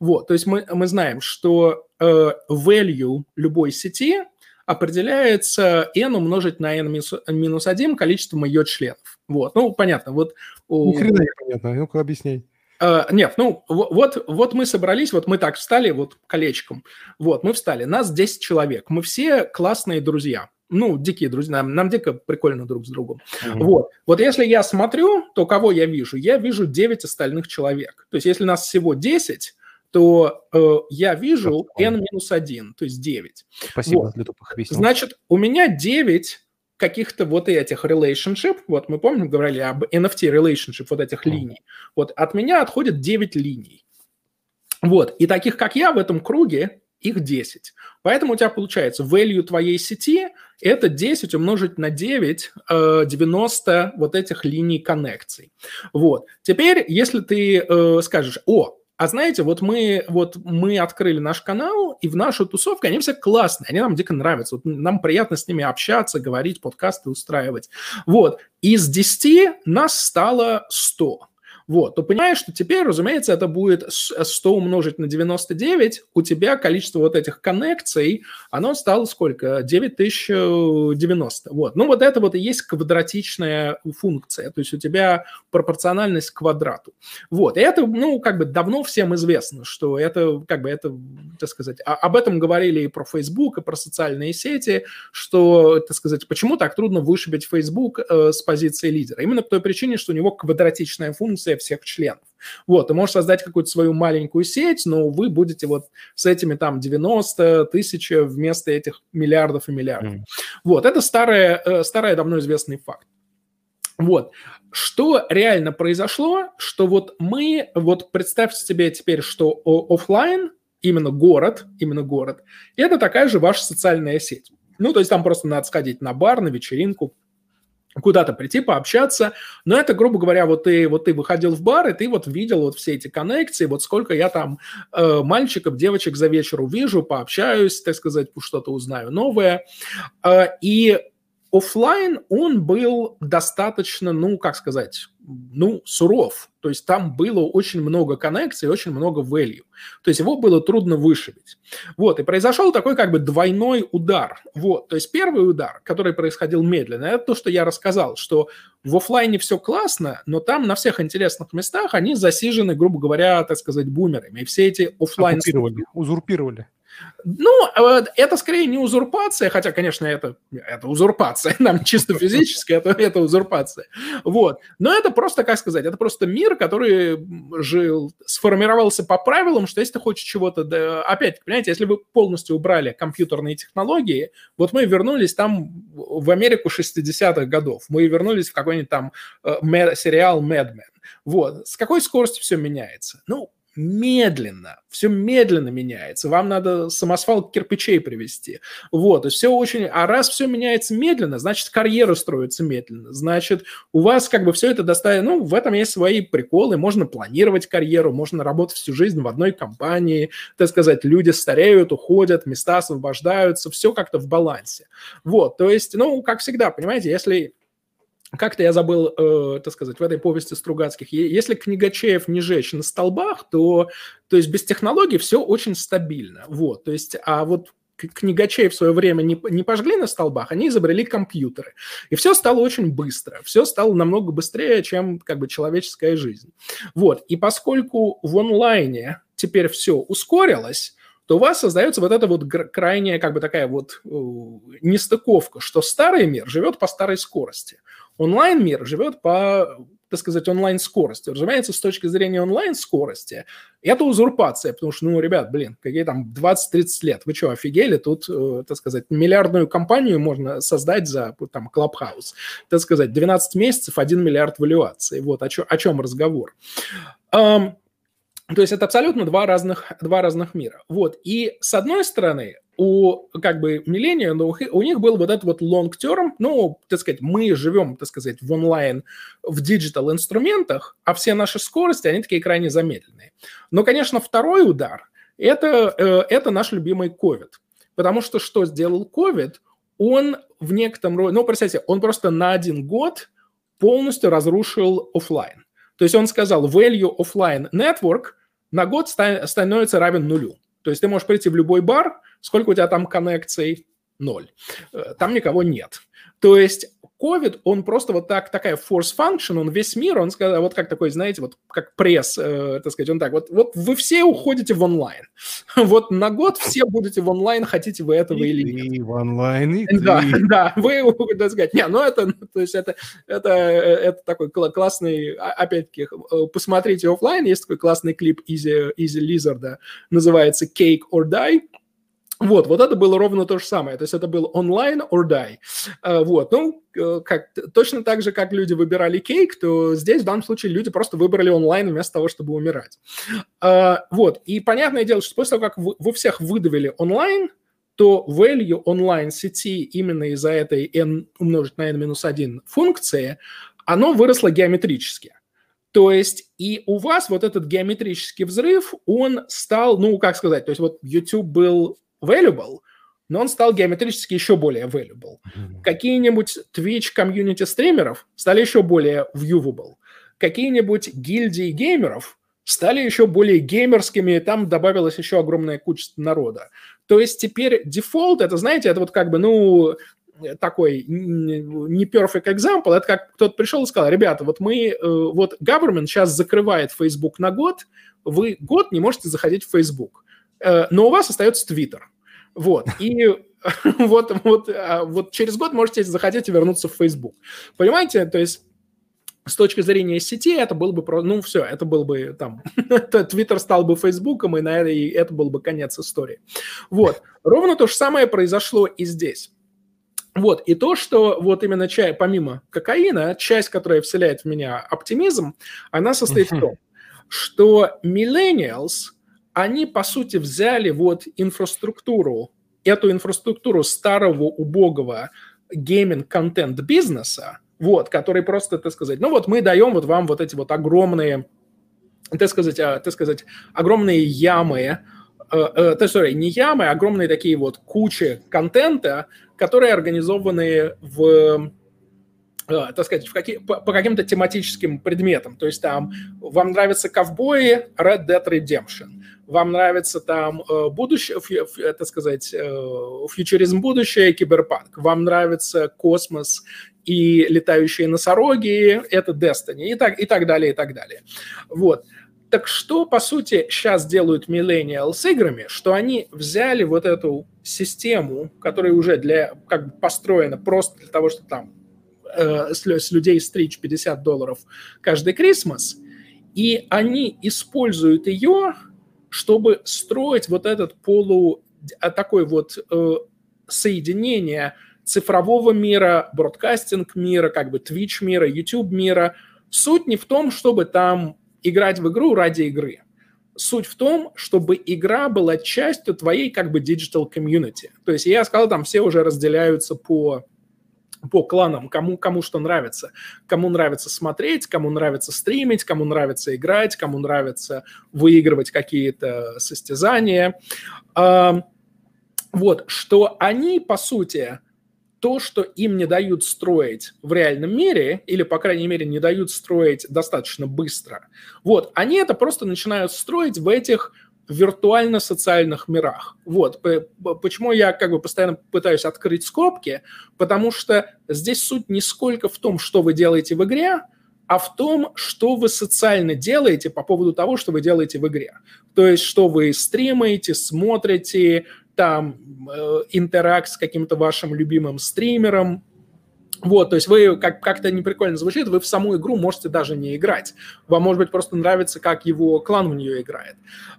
Вот, то есть мы, мы знаем, что э, value любой сети определяется n умножить на n минус 1 количеством ее членов. Вот, ну, понятно. Вот. Ни хрена не понятно, ну-ка объясняй. Uh, нет, ну вот, вот мы собрались, вот мы так встали, вот колечком, вот мы встали, нас 10 человек, мы все классные друзья, ну, дикие друзья, нам, нам дико прикольно друг с другом. Mm-hmm. Вот. Вот если я смотрю, то кого я вижу? Я вижу 9 остальных человек. То есть если нас всего 10, то э, я вижу n минус 1, то есть 9. Спасибо вот. для тупых Значит, у меня 9 каких-то вот этих relationship, вот мы помним, говорили об NFT relationship, вот этих mm-hmm. линий. Вот от меня отходит 9 линий. Вот, и таких, как я, в этом круге их 10. Поэтому у тебя получается value твоей сети – это 10 умножить на 9, 90 э, вот этих линий коннекций. Вот. Теперь, если ты э, скажешь, о, а знаете, вот мы, вот мы открыли наш канал, и в нашу тусовку они все классные, они нам дико нравятся. Вот нам приятно с ними общаться, говорить, подкасты устраивать. Вот. Из 10 нас стало 100. Вот, то понимаешь, что теперь, разумеется, это будет 100 умножить на 99, у тебя количество вот этих коннекций, оно стало сколько? 9090. Вот. Ну, вот это вот и есть квадратичная функция, то есть у тебя пропорциональность квадрату. Вот, и это, ну, как бы давно всем известно, что это, как бы, это, так сказать, а, об этом говорили и про Facebook, и про социальные сети, что, так сказать, почему так трудно вышибить Facebook э, с позиции лидера? Именно по той причине, что у него квадратичная функция всех членов. Вот, ты можешь создать какую-то свою маленькую сеть, но вы будете вот с этими там 90 тысяч вместо этих миллиардов и миллиардов. Mm. Вот, это старая, э, старая давно известный факт. Вот. Что реально произошло, что вот мы, вот представьте себе теперь, что офлайн, именно город, именно город, это такая же ваша социальная сеть. Ну, то есть там просто надо сходить на бар, на вечеринку, куда-то прийти, пообщаться. Но это, грубо говоря, вот ты, вот ты выходил в бар, и ты вот видел вот все эти коннекции, вот сколько я там э, мальчиков, девочек за вечер увижу, пообщаюсь, так сказать, что-то узнаю новое. Э, и офлайн он был достаточно, ну, как сказать, ну, суров. То есть там было очень много коннекций, очень много value. То есть его было трудно вышибить. Вот, и произошел такой как бы двойной удар. Вот, то есть первый удар, который происходил медленно, это то, что я рассказал, что в офлайне все классно, но там на всех интересных местах они засижены, грубо говоря, так сказать, бумерами. И все эти офлайн... Узурпировали. Ну, э, это скорее не узурпация, хотя, конечно, это, это узурпация, *laughs* нам чисто физически это, это узурпация. Вот. Но это просто, как сказать, это просто мир, который жил, сформировался по правилам, что если ты хочешь чего-то... Да, опять, понимаете, если вы полностью убрали компьютерные технологии, вот мы вернулись там в Америку 60-х годов, мы вернулись в какой-нибудь там э, сериал Mad. Вот. С какой скоростью все меняется? Ну, медленно, все медленно меняется. Вам надо самосвал кирпичей привести. Вот, и все очень... А раз все меняется медленно, значит, карьера строится медленно. Значит, у вас как бы все это доставит... Ну, в этом есть свои приколы. Можно планировать карьеру, можно работать всю жизнь в одной компании. Так сказать, люди стареют, уходят, места освобождаются. Все как-то в балансе. Вот, то есть, ну, как всегда, понимаете, если как-то я забыл, э, так сказать, в этой повести Стругацких, если книгачеев не жечь на столбах, то, то есть без технологий все очень стабильно. Вот, то есть, а вот книгачей в свое время не, не пожгли на столбах, они изобрели компьютеры. И все стало очень быстро. Все стало намного быстрее, чем как бы человеческая жизнь. Вот. И поскольку в онлайне теперь все ускорилось, то у вас создается вот эта вот крайняя как бы такая вот э, нестыковка, что старый мир живет по старой скорости, онлайн-мир живет по так сказать, онлайн-скорости. Разумеется, с точки зрения онлайн-скорости, это узурпация, потому что, ну, ребят, блин, какие там 20-30 лет, вы что, офигели? Тут, э, так сказать, миллиардную компанию можно создать за, там, Clubhouse. Так сказать, 12 месяцев, 1 миллиард valuation. Вот о, чё, о чем разговор. То есть это абсолютно два разных, два разных мира. Вот. И с одной стороны, у как бы millennial, но у них был вот этот вот long term, ну, так сказать, мы живем, так сказать, в онлайн, в digital инструментах, а все наши скорости, они такие крайне замедленные. Но, конечно, второй удар это, э, – это наш любимый COVID. Потому что что сделал COVID? Он в некотором роде, ну, представьте, он просто на один год полностью разрушил офлайн. То есть он сказал, value offline network на год становится равен нулю. То есть ты можешь прийти в любой бар, сколько у тебя там коннекций? Ноль. Э, там никого нет. То есть COVID, он просто вот так, такая force function, он весь мир, он сказал, вот как такой, знаете, вот как пресс, э, так сказать, он так, вот, вот вы все уходите в онлайн. *laughs* Вот на год все будете в онлайн, хотите вы этого и или нет. И в онлайн, и Да, *laughs* да, вы, *laughs* так сказать, не, ну это, то есть это, это, это такой классный, а, опять-таки, э, посмотрите офлайн, есть такой классный клип Easy, Easy Lizard, называется Cake or Die, вот, вот это было ровно то же самое. То есть это был онлайн or die. А, вот, ну, э, как, точно так же, как люди выбирали кейк, то здесь в данном случае люди просто выбрали онлайн вместо того, чтобы умирать. А, вот, и понятное дело, что после того, как вы, всех выдавили онлайн, то value онлайн сети именно из-за этой n умножить на n-1 функции, оно выросло геометрически. То есть и у вас вот этот геометрический взрыв, он стал, ну, как сказать, то есть вот YouTube был valuable, но он стал геометрически еще более valuable. Mm-hmm. Какие-нибудь Twitch комьюнити стримеров стали еще более viewable. какие-нибудь гильдии геймеров стали еще более геймерскими, и там добавилась еще огромная куча народа. То есть теперь дефолт, это, знаете, это вот как бы, ну, такой не perfect example, это как кто-то пришел и сказал, ребята, вот мы, э, вот government сейчас закрывает Facebook на год, вы год не можете заходить в Facebook, э, но у вас остается Twitter. Вот, и *laughs* вот, вот, а вот через год можете захотеть вернуться в Facebook. Понимаете, то есть с точки зрения сети это было бы, про, ну все, это был бы там, *laughs* Твиттер стал бы Фейсбуком, и, на это, и это был бы конец истории. Вот, ровно то же самое произошло и здесь. Вот, и то, что вот именно чай, помимо кокаина, часть, которая вселяет в меня оптимизм, она состоит в том, что millennials, они, по сути, взяли вот инфраструктуру, эту инфраструктуру старого, убогого гейминг-контент бизнеса, вот, который просто, так сказать, ну вот мы даем вот вам вот эти вот огромные, так сказать, а, так сказать, огромные ямы, э, э, то есть, не ямы, а огромные такие вот кучи контента, которые организованы в э, так сказать, в какие, по каким-то тематическим предметам. То есть там вам нравятся ковбои, Red Dead Redemption. Вам нравится там э, будущее, так сказать, э, фьючеризм будущее, киберпанк. Вам нравится космос и летающие носороги, это Destiny и так, и так далее, и так далее. Вот. Так что, по сути, сейчас делают Millennial с играми, что они взяли вот эту систему, которая уже для, как бы построена просто для того, чтобы там э, с, с людей стричь 50 долларов каждый Крисмас, и они используют ее, чтобы строить вот этот полу, а, такой вот э, соединение – цифрового мира, бродкастинг мира, как бы Twitch мира, YouTube мира. Суть не в том, чтобы там играть в игру ради игры. Суть в том, чтобы игра была частью твоей как бы digital community. То есть я сказал, там все уже разделяются по по кланам, кому, кому что нравится. Кому нравится смотреть, кому нравится стримить, кому нравится играть, кому нравится выигрывать какие-то состязания. Вот, что они, по сути, то, что им не дают строить в реальном мире, или, по крайней мере, не дают строить достаточно быстро, вот, они это просто начинают строить в этих виртуально-социальных мирах. Вот. Почему я как бы постоянно пытаюсь открыть скобки, потому что здесь суть не сколько в том, что вы делаете в игре, а в том, что вы социально делаете по поводу того, что вы делаете в игре. То есть, что вы стримаете, смотрите, там э, интеракт с каким-то вашим любимым стримером. Вот, то есть вы, как, как-то неприкольно звучит, вы в саму игру можете даже не играть. Вам, может быть, просто нравится, как его клан в нее играет.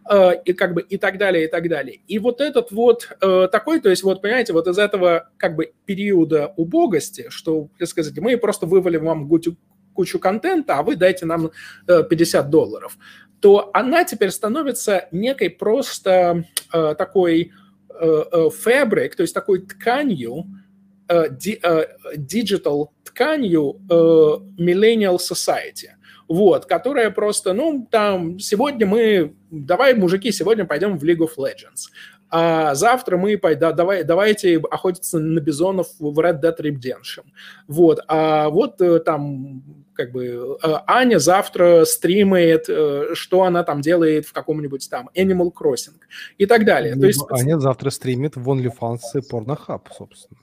Э, и как бы и так далее, и так далее. И вот этот вот э, такой, то есть вот, понимаете, вот из этого как бы периода убогости, что, так сказать, мы просто вывалим вам кучу, кучу контента, а вы дайте нам 50 долларов, то она теперь становится некой просто такой фабрик, э, э, то есть такой тканью, digital э, тканью millennial society. Вот, которая просто, ну, там, сегодня мы, давай, мужики, сегодня пойдем в League of Legends. А завтра мы пойдем, давай, давайте охотиться на бизонов в Red Dead Redemption. Вот, а вот там как бы э, Аня завтра стримает, э, что она там делает в каком-нибудь там Animal Crossing и так далее. То есть... Аня завтра стримит в OnlyFans и Pornhub, собственно.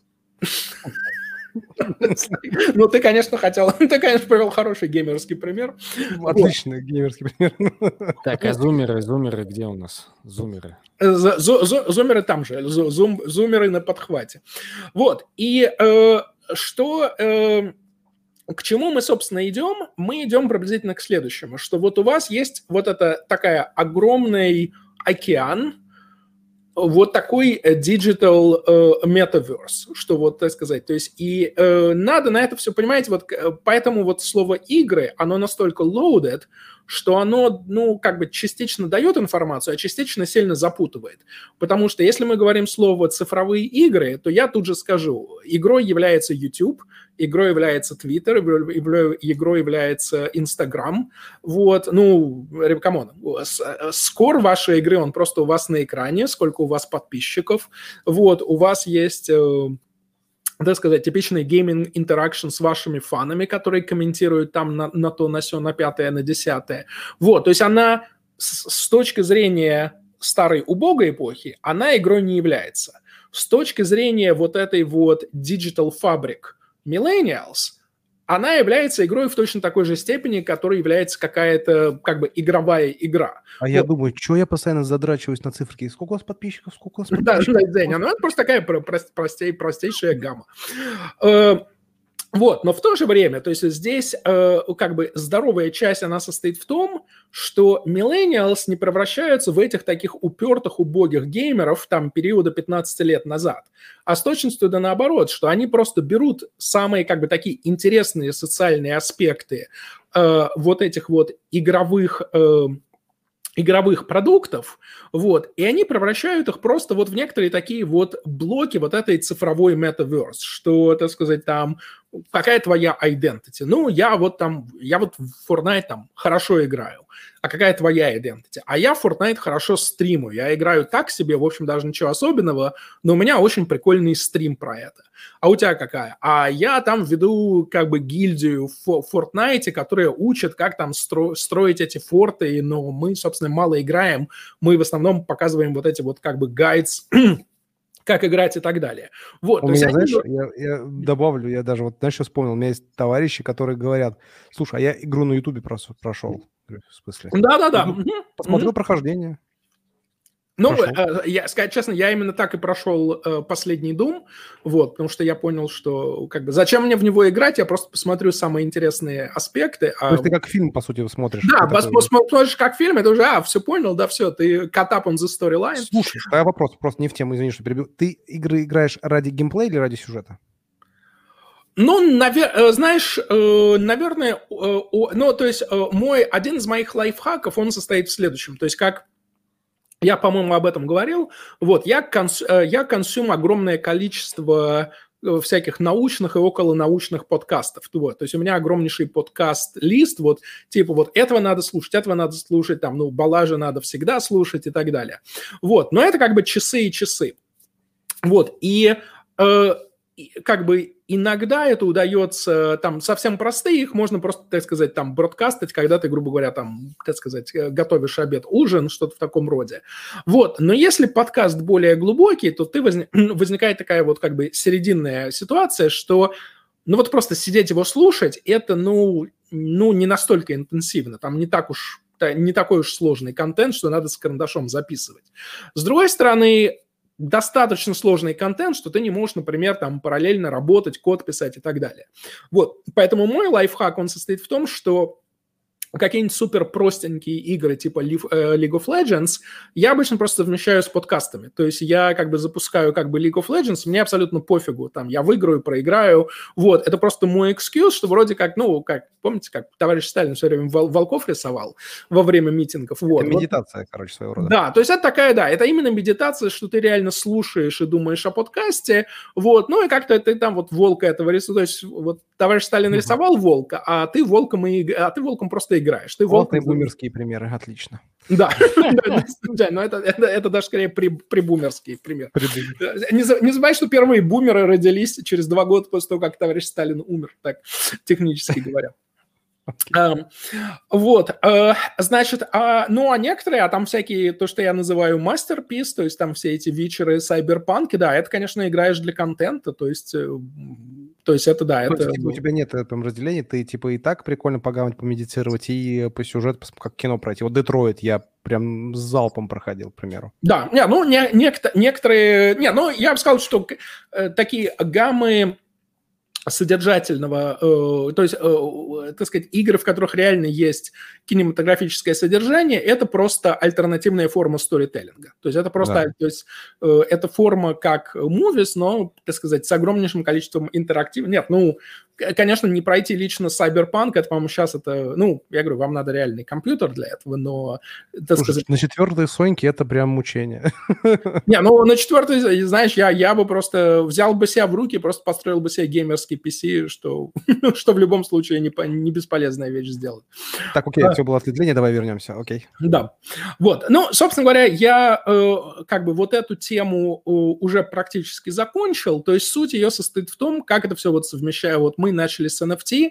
Ну, ты, конечно, хотел... *laughs* Ты, конечно, привел хороший геймерский пример. Отличный геймерский пример. Так, а зумеры, зумеры где у нас? Зумеры. Зумеры там же. Зумеры на подхвате. Вот. И э, что к чему мы, собственно, идем? Мы идем приблизительно к следующему, что вот у вас есть вот это такая огромный океан, вот такой э, digital uh, metaverse, что вот так сказать. То есть и uh, надо на это все понимаете, вот поэтому вот слово игры, оно настолько loaded, что оно, ну, как бы частично дает информацию, а частично сильно запутывает. Потому что если мы говорим слово «цифровые игры», то я тут же скажу, игрой является YouTube, игрой является Twitter, игрой является Instagram. Вот, ну, come on, score вашей игры, он просто у вас на экране, сколько у вас подписчиков. Вот, у вас есть э, так сказать, типичный gaming interaction с вашими фанами, которые комментируют там на, на то, на все, на пятое, на десятое. Вот, то есть она с, с точки зрения старой убогой эпохи, она игрой не является. С точки зрения вот этой вот digital fabric millennials, она является игрой в точно такой же степени, которая является какая-то как бы игровая игра. А вот. я думаю, что я постоянно задрачиваюсь на циферки? Сколько у вас подписчиков? Сколько у вас подписчиков? Да, да, ну это просто такая простей, простейшая гамма. Вот, но в то же время, то есть здесь э, как бы здоровая часть, она состоит в том, что millennials не превращаются в этих таких упертых, убогих геймеров там периода 15 лет назад, а с точностью да наоборот, что они просто берут самые как бы такие интересные социальные аспекты э, вот этих вот игровых э, игровых продуктов, вот, и они превращают их просто вот в некоторые такие вот блоки вот этой цифровой метаверс, что, так сказать, там, какая твоя identity? Ну, я вот там, я вот в Fortnite там хорошо играю, а какая твоя identity? А я в Fortnite хорошо стриму, я играю так себе, в общем, даже ничего особенного, но у меня очень прикольный стрим про это. А у тебя какая? А я там веду как бы гильдию в Fortnite, которая учит, как там стро- строить эти форты, но мы, собственно, мало играем, мы в основном показываем вот эти вот как бы гайдс как играть и так далее. Вот, у меня, знаешь, они... я, я добавлю, я даже вот, знаешь, вспомнил, у меня есть товарищи, которые говорят, слушай, а я игру на Ютубе прошел, в смысле. Да-да-да. Посмотрел прохождение. Ну, э, я, сказать честно, я именно так и прошел э, последний Doom, вот, потому что я понял, что как бы зачем мне в него играть, я просто посмотрю самые интересные аспекты. А... То есть ты как фильм, по сути, смотришь? Да, пос- такой... смотришь как фильм, это уже, а, все понял, да, все, ты up on the storyline. Слушай, тогда вопрос, просто не в тему, извини, что перебил. Ты игры играешь ради геймплея или ради сюжета? Ну, навер... Э, знаешь, э, наверное, ну, то есть мой, один из моих лайфхаков, он состоит в следующем, то есть как я, по-моему, об этом говорил. Вот, я, конс... Э, я консюм огромное количество э, всяких научных и околонаучных подкастов. Вот. То есть у меня огромнейший подкаст-лист, вот, типа вот этого надо слушать, этого надо слушать, там, ну, Балажа надо всегда слушать и так далее. Вот, но это как бы часы и часы. Вот, и э, как бы иногда это удается, там, совсем простые, их можно просто, так сказать, там, бродкастить, когда ты, грубо говоря, там, так сказать, э, готовишь обед, ужин, что-то в таком роде. Вот, но если подкаст более глубокий, то ты возник, *clears throat* возникает такая вот как бы серединная ситуация, что, ну, вот просто сидеть его слушать, это, ну, ну, не настолько интенсивно, там не так уж не такой уж сложный контент, что надо с карандашом записывать. С другой стороны, достаточно сложный контент, что ты не можешь, например, там параллельно работать, код писать и так далее. Вот, поэтому мой лайфхак, он состоит в том, что какие-нибудь супер простенькие игры типа э, League of Legends, я обычно просто совмещаю с подкастами. То есть я как бы запускаю как бы League of Legends, мне абсолютно пофигу, там, я выиграю, проиграю, вот, это просто мой экскьюз, что вроде как, ну, как, помните, как товарищ Сталин все время вол- волков рисовал во время митингов, вот. Это медитация, вот. короче, своего рода. Да, то есть это такая, да, это именно медитация, что ты реально слушаешь и думаешь о подкасте, вот, ну и как-то ты там вот волка этого рисуешь, то есть вот товарищ Сталин рисовал волка, а ты волком и, а ты волком просто играешь. Ты Волтные бумерские примеры, отлично. Да, *laughs* *laughs* но это, это, даже скорее при, прибумерский пример. Не, забывай, что первые бумеры родились через два года после того, как товарищ Сталин умер, так технически говоря. *laughs* Вот, uh, значит, uh, ну, а некоторые, а там всякие, то, что я называю мастерпис, то есть там все эти вечеры сайберпанки, да, это, конечно, играешь для контента, то есть, э, то есть это, да, это... Типа, у тебя нет там разделения, ты, типа, и так прикольно погамать, помедитировать, и по сюжету, как кино пройти. Вот Детройт я прям с залпом проходил, к примеру. Да, не, ну, не, некто, некоторые... Не, ну, я бы сказал, что э, такие гаммы содержательного, э, то есть, э, так сказать, игры, в которых реально есть кинематографическое содержание, это просто альтернативная форма сторителлинга. То есть это просто, да. то есть э, это форма как movies, но, так сказать, с огромнейшим количеством интерактив. Нет, ну, конечно, не пройти лично Cyberpunk, это, по-моему, сейчас это, ну, я говорю, вам надо реальный компьютер для этого, но, так Слушай, сказать... На четвертой Соньке это прям мучение. *laughs* Не, ну, на четвертой, знаешь, я, я бы просто взял бы себя в руки, просто построил бы себе геймерский PC, что, *laughs* что в любом случае не, не бесполезная вещь сделать. Так, окей, а, все было ответвление, давай вернемся, окей. Да, вот. Ну, собственно говоря, я э, как бы вот эту тему э, уже практически закончил, то есть суть ее состоит в том, как это все вот совмещаю, вот мы начали с NFT,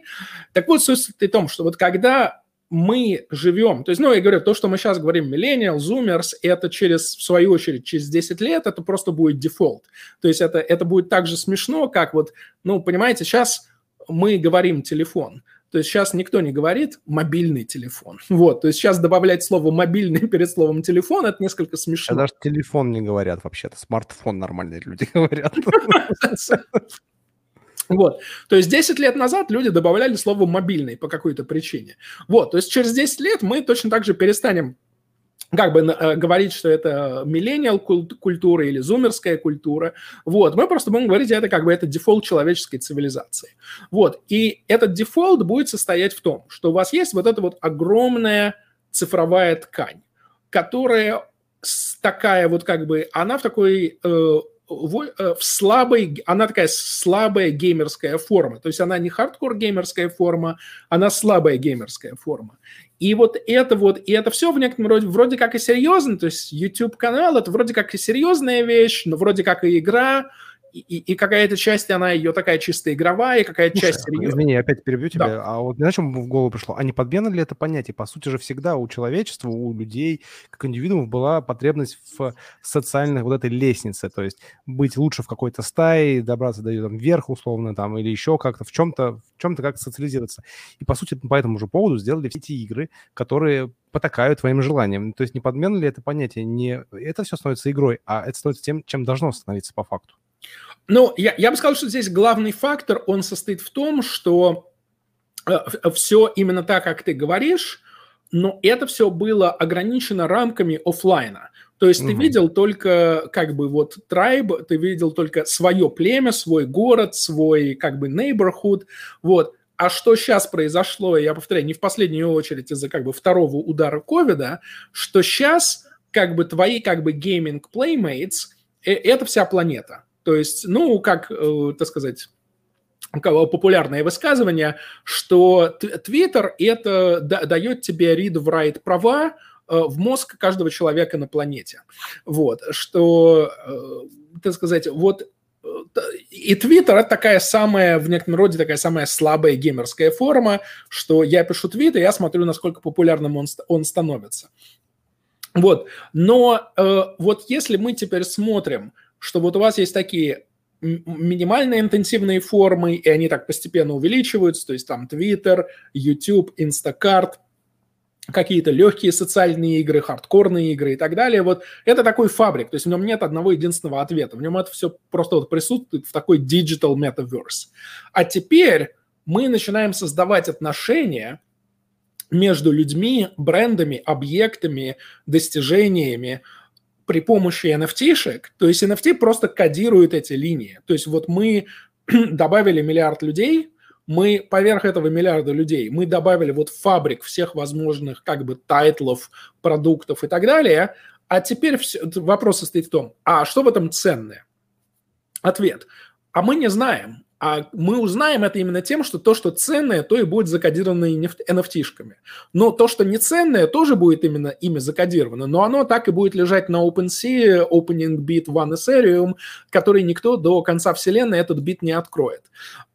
так вот суть в том, что вот когда мы живем, то есть, ну, я говорю, то, что мы сейчас говорим, millennial, zoomers, это через, в свою очередь, через 10 лет, это просто будет дефолт. То есть это, это будет так же смешно, как вот, ну, понимаете, сейчас мы говорим телефон, то есть сейчас никто не говорит мобильный телефон. *laughs* Вот, то есть сейчас добавлять слово мобильный *laughs* перед словом телефон, это несколько смешно. А даже телефон не говорят вообще-то, смартфон нормальные люди *laughs* говорят. Вот. То есть 10 лет назад люди добавляли слово «мобильный» по какой-то причине. Вот. То есть через 10 лет мы точно так же перестанем как бы э, говорить, что это millennial культура или зумерская культура. Вот, мы просто будем говорить, это как бы это дефолт человеческой цивилизации. Вот, и этот дефолт будет состоять в том, что у вас есть вот эта вот огромная цифровая ткань, которая такая вот как бы, она в такой э, в, э, в слабой, она такая слабая геймерская форма. То есть она не хардкор геймерская форма, она слабая геймерская форма. И вот это вот, и это все в некотором роде вроде как и серьезно, то есть YouTube-канал это вроде как и серьезная вещь, но вроде как и игра, и, и какая-то часть, она ее такая чисто игровая, какая-то часть серьезная. Извини, опять перебью тебя. Да. А вот на чем в голову пришло? А не подмена ли это понятие? По сути же всегда у человечества, у людей, как индивидуумов была потребность в социальной вот этой лестнице, то есть быть лучше в какой-то стае, добраться до там, вверх условно там или еще как-то в чем-то, в чем-то как-то социализироваться. И по сути по этому же поводу сделали все эти игры, которые потакают твоим желаниям. То есть не подмена ли это понятие? Не это все становится игрой, а это становится тем, чем должно становиться по факту. Ну, я, я бы сказал, что здесь главный фактор, он состоит в том, что э, все именно так, как ты говоришь, но это все было ограничено рамками офлайна. То есть угу. ты видел только как бы вот трайб, ты видел только свое племя, свой город, свой как бы neighborhood, вот. А что сейчас произошло, я повторяю, не в последнюю очередь из-за как бы второго удара ковида, что сейчас как бы твои как бы playmates э, – это вся планета. То есть, ну, как, э, так сказать, популярное высказывание, что Twitter это дает тебе read-write права э, в мозг каждого человека на планете. Вот, что, э, так сказать, вот и Твиттер это такая самая, в некотором роде, такая самая слабая геймерская форма, что я пишу твит, и я смотрю, насколько популярным он, он становится. Вот. Но э, вот если мы теперь смотрим, что вот у вас есть такие минимальные интенсивные формы, и они так постепенно увеличиваются, то есть там Twitter, YouTube, Instacart, какие-то легкие социальные игры, хардкорные игры и так далее. Вот это такой фабрик, то есть в нем нет одного единственного ответа. В нем это все просто вот присутствует в такой digital metaverse. А теперь мы начинаем создавать отношения между людьми, брендами, объектами, достижениями, при помощи NFT-шек, то есть NFT просто кодирует эти линии. То есть вот мы *clears throat* добавили миллиард людей, мы поверх этого миллиарда людей, мы добавили вот фабрик всех возможных как бы тайтлов, продуктов и так далее, а теперь все, вопрос состоит в том, а что в этом ценное? Ответ. А мы не знаем. А мы узнаем это именно тем, что то, что ценное, то и будет закодировано NFT-шками. Но то, что не ценное, тоже будет именно ими закодировано. Но оно так и будет лежать на OpenSea, Opening Bit One Ethereum, который никто до конца вселенной этот бит не откроет.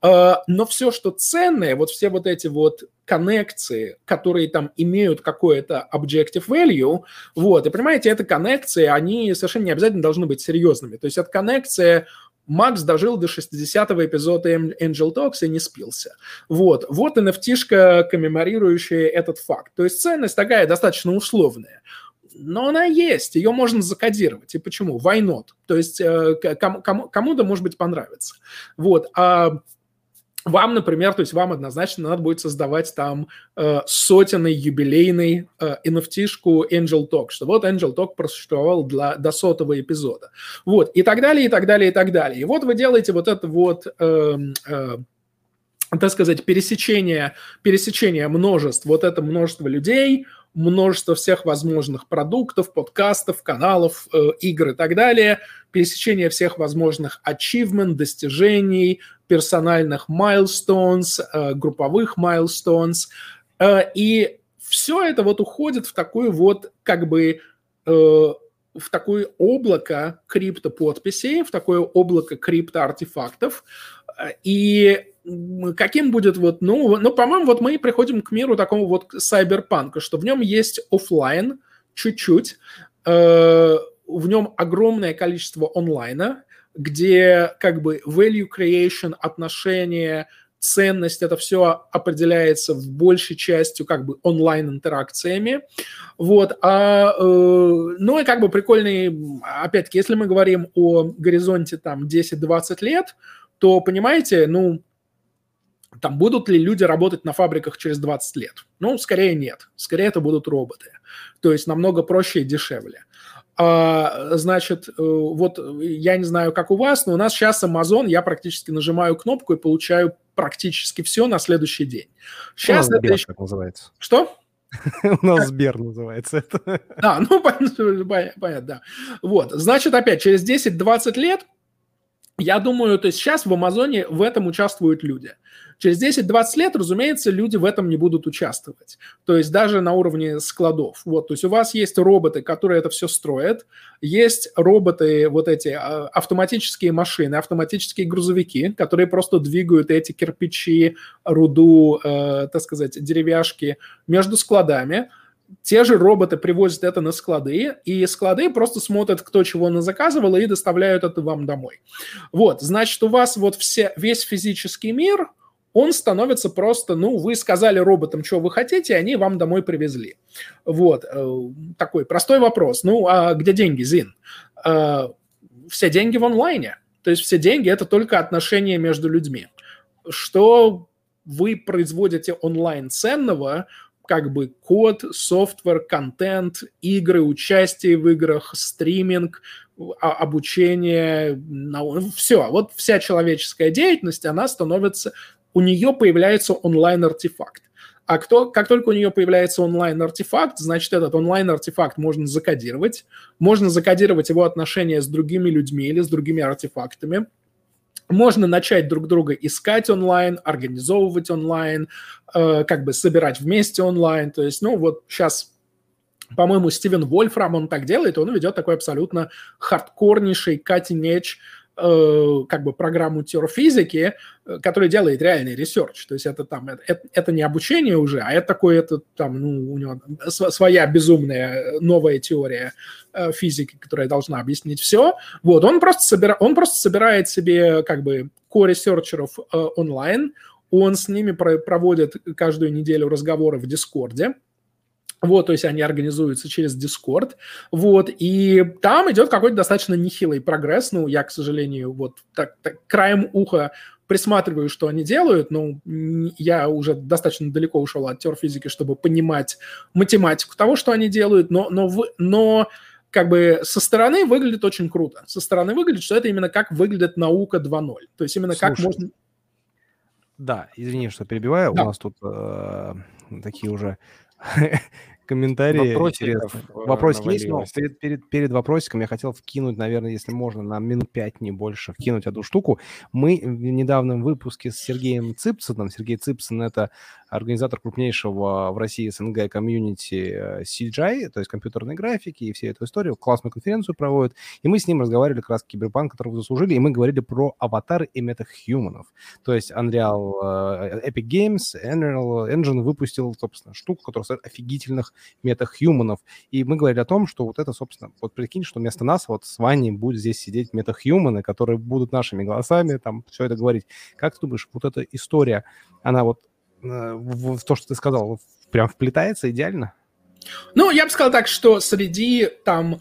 А, но все, что ценное, вот все вот эти вот коннекции, которые там имеют какое-то objective value, вот, и понимаете, это коннекции, они совершенно не обязательно должны быть серьезными. То есть это коннекция Макс дожил до 60-го эпизода Angel Talks и не спился. Вот, вот NFT-шка, коммеморирующая этот факт. То есть ценность такая достаточно условная. Но она есть, ее можно закодировать. И почему? Why not? То есть э, кому, кому-то, может быть, понравится. Вот. А вам, например, то есть вам однозначно надо будет создавать там э, сотенный юбилейный э, NFT-шку Angel Talk, что вот Angel Talk просуществовал для, до сотого эпизода. Вот, и так далее, и так далее, и так далее. И вот вы делаете вот это вот... Э, э, так сказать, пересечение, пересечение множеств, вот это множество людей, множество всех возможных продуктов, подкастов, каналов, э, игр и так далее, пересечение всех возможных achievement, достижений, персональных milestones, э, групповых milestones, э, и все это вот уходит в такую вот как бы э, в такое облако криптоподписей, в такое облако криптоартефактов. И каким будет вот, ну, ну, по-моему, вот мы приходим к миру такого вот сайберпанка, что в нем есть офлайн чуть-чуть, э, в нем огромное количество онлайна, где как бы value creation, отношения, ценность, это все определяется в большей частью как бы онлайн-интеракциями. Вот. А, э, ну и как бы прикольный, опять-таки, если мы говорим о горизонте там 10-20 лет, то, понимаете, ну, там будут ли люди работать на фабриках через 20 лет? Ну, скорее нет. Скорее это будут роботы. То есть намного проще и дешевле. А, значит, э, вот я не знаю, как у вас, но у нас сейчас Amazon, я практически нажимаю кнопку и получаю практически все на следующий день. Сейчас у нас это Сбер, еще... как называется. Что? *laughs* У нас Сбер называется это. А, *laughs* ну, понятно, да. Вот, значит, опять, через 10-20 лет я думаю, то есть сейчас в Амазоне в этом участвуют люди. Через 10-20 лет, разумеется, люди в этом не будут участвовать. То есть даже на уровне складов. Вот, то есть у вас есть роботы, которые это все строят, есть роботы, вот эти а, автоматические машины, автоматические грузовики, которые просто двигают эти кирпичи, руду, э, так сказать, деревяшки между складами те же роботы привозят это на склады, и склады просто смотрят, кто чего заказывал, и доставляют это вам домой. Вот, значит, у вас вот все, весь физический мир, он становится просто, ну, вы сказали роботам, что вы хотите, и они вам домой привезли. Вот, э, такой простой вопрос. Ну, а где деньги, Зин? Э, все деньги в онлайне. То есть все деньги – это только отношения между людьми. Что вы производите онлайн ценного, как бы код, софтвер, контент, игры, участие в играх, стриминг, а, обучение, все. Вот вся человеческая деятельность, она становится, у нее появляется онлайн-артефакт. А кто, как только у нее появляется онлайн-артефакт, значит, этот онлайн-артефакт можно закодировать. Можно закодировать его отношения с другими людьми или с другими артефактами – можно начать друг друга искать онлайн, организовывать онлайн, э, как бы собирать вместе онлайн. То есть, ну вот сейчас, по-моему, Стивен Вольфрам, он так делает, он ведет такой абсолютно хардкорнейший, cutting edge как бы программу теорфизики, э, которая делает реальный research. То есть это там, это, это не обучение уже, а это такое, это там, ну, у него своя безумная новая теория э, физики, которая должна объяснить все. Вот, он просто, собира, он просто собирает себе как бы co-researcher ов онлайн, он с ними проводит каждую неделю разговоры в Дискорде, вот, то есть они организуются через Discord. Вот, и там идет какой-то достаточно нехилый прогресс. Ну, я, к сожалению, вот так, так краем уха присматриваю, что они делают, но я уже достаточно далеко ушел от теорфизики, чтобы понимать математику того, что они делают, но, но, но как бы со стороны выглядит очень круто. Со стороны выглядит, что это именно как выглядит наука 2.0. То есть именно Слушай, как можно... Да, извини, что перебиваю. Да. У нас тут э, такие уже комментарии. Вопросиков Вопросик есть, но перед, перед, перед вопросиком я хотел вкинуть, наверное, если можно, на минут пять, не больше, вкинуть эту штуку. Мы в недавнем выпуске с Сергеем Цыпсоном, Сергей Цыпсон – это организатор крупнейшего в России СНГ комьюнити э, CGI, то есть компьютерной графики и всю эту историю, классную конференцию проводит, и мы с ним разговаривали как раз Киберпанк, которого заслужили, и мы говорили про аватары и метахьюманов. То есть Unreal, uh, Epic Games, Unreal Engine выпустил, собственно, штуку, которая стоит офигительных метахьюманов. И мы говорили о том, что вот это, собственно, вот прикинь, что вместо нас вот с Ваней будет здесь сидеть метахьюманы, которые будут нашими голосами там все это говорить. Как ты думаешь, вот эта история, она вот э, в, в то, что ты сказал, прям вплетается идеально? Ну, я бы сказал так, что среди там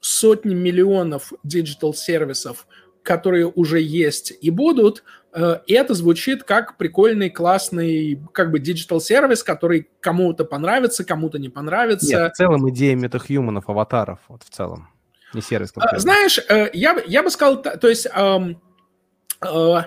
сотни миллионов digital-сервисов, которые уже есть и будут, Э, и это звучит как прикольный, классный, как бы digital сервис, который кому-то понравится, кому-то не понравится. Нет, в целом идея metahuman ов, аватаров, вот в целом, не сервис. Конкретно. Знаешь, э, я, я бы сказал, то есть эм, э, Э,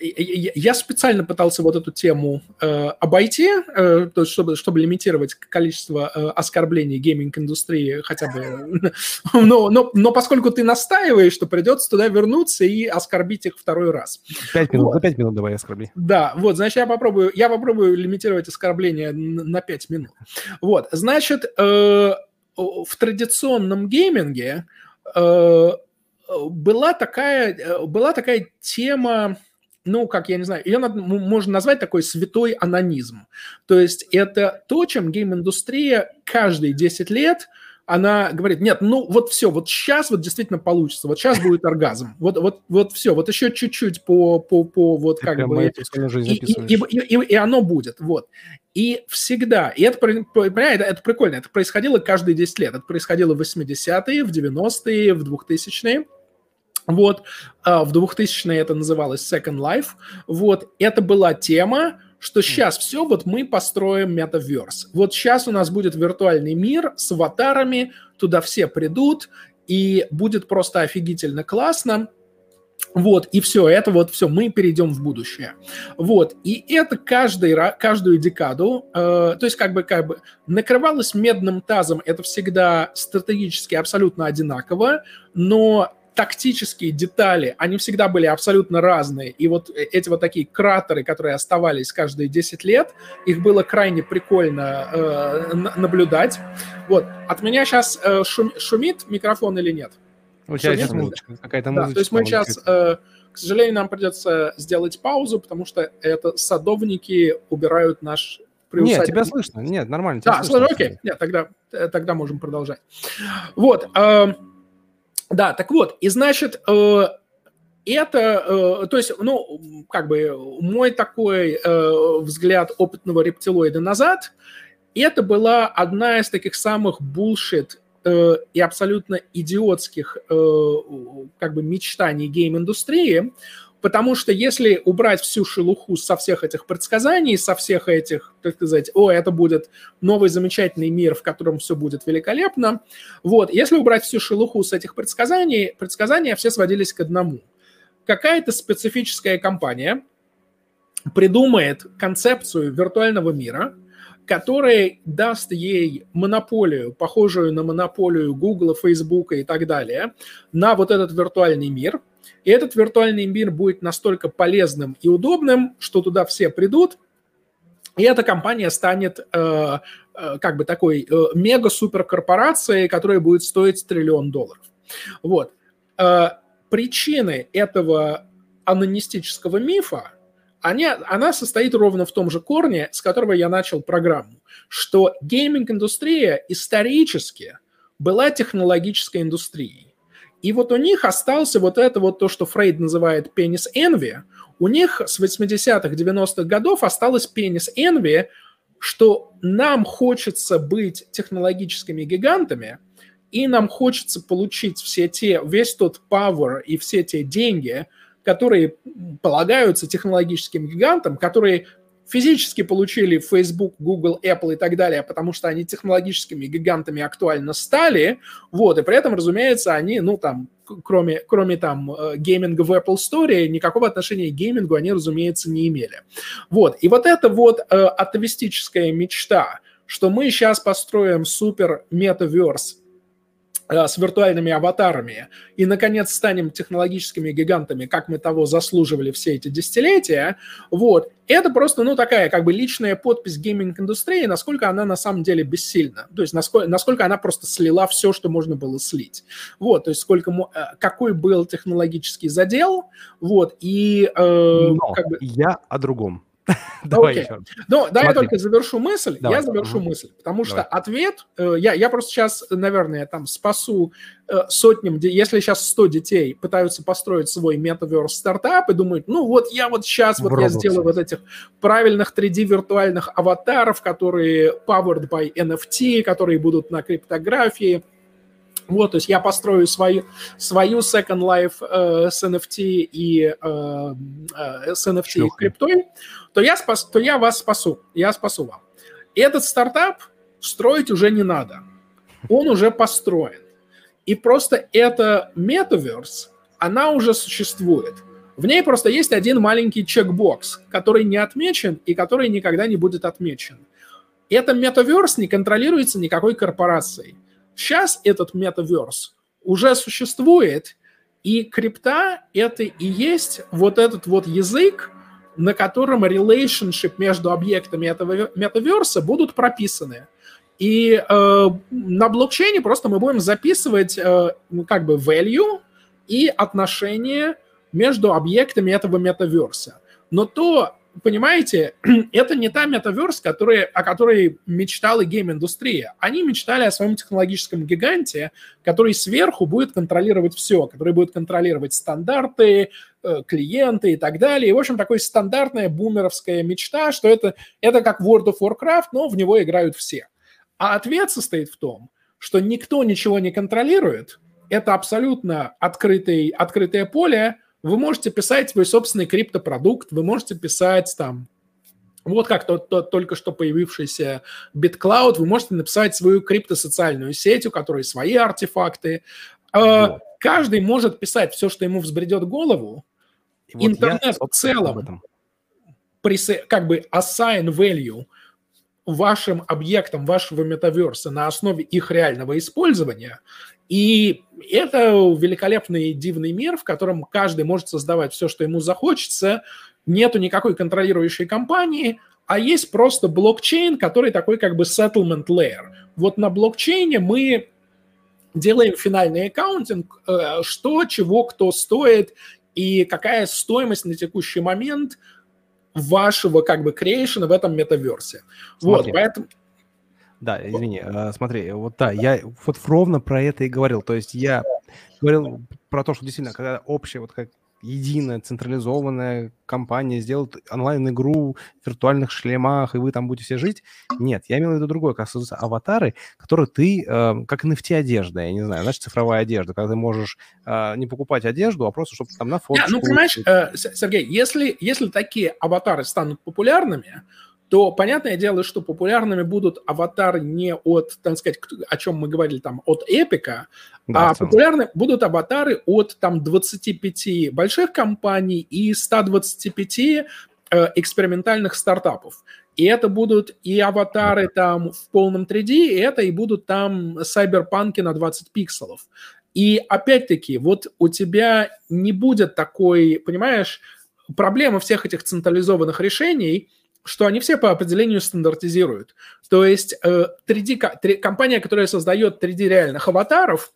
я специально пытался вот эту тему э, обойти, э, чтобы, чтобы лимитировать количество э, оскорблений гейминг-индустрии хотя бы. *laughs* но, но, но поскольку ты настаиваешь, то придется туда вернуться и оскорбить их второй раз. Пять минут, вот. за пять минут давай оскорби. Да, вот, значит, я попробую, я попробую лимитировать оскорбления на пять минут. Вот, значит, э, в традиционном гейминге э, была такая, э, была такая тема ну, как я не знаю, ее надо, можно назвать такой святой анонизм. То есть это то, чем гейм-индустрия каждые 10 лет она говорит, нет, ну вот все, вот сейчас вот действительно получится, вот сейчас будет оргазм, вот, вот, вот все, вот еще чуть-чуть по, по, по вот как бы... И, и, и, и, оно будет, вот. И всегда, и это, понимаете, это прикольно, это происходило каждые 10 лет, это происходило в 80-е, в 90-е, в 2000-е, вот, а, в 2000-е это называлось Second Life. Вот, это была тема, что сейчас все, вот мы построим метаверс. Вот сейчас у нас будет виртуальный мир с аватарами, туда все придут, и будет просто офигительно классно. Вот, и все, это вот все, мы перейдем в будущее. Вот, и это каждый, каждую декаду, э, то есть как бы, как бы накрывалось медным тазом, это всегда стратегически абсолютно одинаково, но тактические детали, они всегда были абсолютно разные. И вот э, эти вот такие кратеры, которые оставались каждые 10 лет, их было крайне прикольно э, наблюдать. Вот. От меня сейчас э, шум, шумит микрофон или нет? У тебя сейчас музычка, какая-то да, То есть мы сейчас, э, к сожалению, нам придется сделать паузу, потому что это садовники убирают наш Нет, тебя слышно. Нет, нормально. Да, слышно, окей. Нет, тогда, э, тогда можем продолжать. Вот. Э, да, так вот, и значит, э, это, э, то есть, ну, как бы мой такой э, взгляд опытного рептилоида назад, это была одна из таких самых bullshit и абсолютно идиотских как бы мечтаний гейм-индустрии, Потому что если убрать всю шелуху со всех этих предсказаний, со всех этих, так сказать, о, это будет новый замечательный мир, в котором все будет великолепно, вот, если убрать всю шелуху с этих предсказаний, предсказания все сводились к одному. Какая-то специфическая компания придумает концепцию виртуального мира, который даст ей монополию, похожую на монополию Google, Facebook и так далее, на вот этот виртуальный мир – и этот виртуальный мир будет настолько полезным и удобным, что туда все придут, и эта компания станет э, э, как бы такой э, мега-суперкорпорацией, которая будет стоить триллион долларов. Вот. Э, причины этого анонистического мифа, они, она состоит ровно в том же корне, с которого я начал программу, что гейминг-индустрия исторически была технологической индустрией. И вот у них остался вот это вот то, что Фрейд называет пенис энви. У них с 80-х, 90-х годов осталось пенис энви, что нам хочется быть технологическими гигантами, и нам хочется получить все те, весь тот power и все те деньги, которые полагаются технологическим гигантам, которые физически получили Facebook, Google, Apple и так далее, потому что они технологическими гигантами актуально стали, вот, и при этом, разумеется, они, ну, там, кроме, кроме там э, гейминга в Apple Store, никакого отношения к геймингу они, разумеется, не имели. Вот, и вот эта вот э, атовистическая мечта, что мы сейчас построим супер метаверс с виртуальными аватарами. И, наконец, станем технологическими гигантами, как мы того заслуживали все эти десятилетия, вот, это просто, ну, такая как бы личная подпись гейминг-индустрии, насколько она на самом деле бессильна, то есть насколько, насколько она просто слила все, что можно было слить, вот, то есть сколько, э, какой был технологический задел, вот, и... Э, Но как бы... я о другом. *laughs* Давай еще. Ну, да, я только завершу мысль. Я завершу мысль, потому что ответ, э, я, я просто сейчас, наверное, там спасу э, сотням, если сейчас 100 детей пытаются построить свой метаверс стартап и думают, ну вот я вот сейчас вот я сделаю вот этих правильных 3D виртуальных аватаров, которые powered by NFT, которые будут на криптографии, вот, то есть я построю свою, свою Second Life э, с NFT и э, э, с NFT и криптой, то я, спас, то я вас спасу, я спасу вам. Этот стартап строить уже не надо. Он уже построен. И просто эта Metaverse, она уже существует. В ней просто есть один маленький чекбокс, который не отмечен и который никогда не будет отмечен. Это метаверс не контролируется никакой корпорацией. Сейчас этот метаверс уже существует, и крипта — это и есть вот этот вот язык, на котором relationship между объектами этого метаверса будут прописаны. И э, на блокчейне просто мы будем записывать э, как бы value и отношения между объектами этого метаверса. Но то, понимаете, *clears throat* это не та метаверс, который, о которой мечтала гейм-индустрия. Они мечтали о своем технологическом гиганте, который сверху будет контролировать все, который будет контролировать стандарты, э, клиенты и так далее. И, в общем, такая стандартная бумеровская мечта, что это, это как World of Warcraft, но в него играют все. А ответ состоит в том, что никто ничего не контролирует, это абсолютно открытый, открытое поле, вы можете писать свой собственный криптопродукт, вы можете писать там вот как тот, тот только что появившийся BitCloud, вы можете написать свою криптосоциальную сеть, у которой свои артефакты. Вот. Каждый может писать все, что ему взбредет голову. И Интернет я, в целом как бы assign value вашим объектам вашего метаверса на основе их реального использования. И это великолепный дивный мир, в котором каждый может создавать все, что ему захочется. Нету никакой контролирующей компании, а есть просто блокчейн, который такой как бы settlement layer. Вот на блокчейне мы делаем финальный аккаунтинг, э, что, чего, кто стоит и какая стоимость на текущий момент вашего как бы креейшена в этом метаверсе. Вот, поэтому... Да, извини, а, смотри, вот да, я вот ровно про это и говорил. То есть я говорил про то, что действительно, когда общая вот как единая централизованная компания сделает онлайн-игру в виртуальных шлемах, и вы там будете все жить. Нет, я имел в виду другое, как создаются аватары, которые ты, э, как NFT-одежда, я не знаю, знаешь, цифровая одежда, когда ты можешь э, не покупать одежду, а просто, чтобы там на фото... ну, понимаешь, э, Сергей, если, если такие аватары станут популярными, то понятное дело, что популярными будут аватары не от, так сказать, о чем мы говорили там, от эпика, да, а популярны будут аватары от там 25 больших компаний и 125 э, экспериментальных стартапов. И это будут и аватары там в полном 3D, и это и будут там сайберпанки на 20 пикселов. И опять-таки, вот у тебя не будет такой, понимаешь, проблема всех этих централизованных решений – что они все по определению стандартизируют. То есть 3D, э, компания, которая создает 3D реальных аватаров,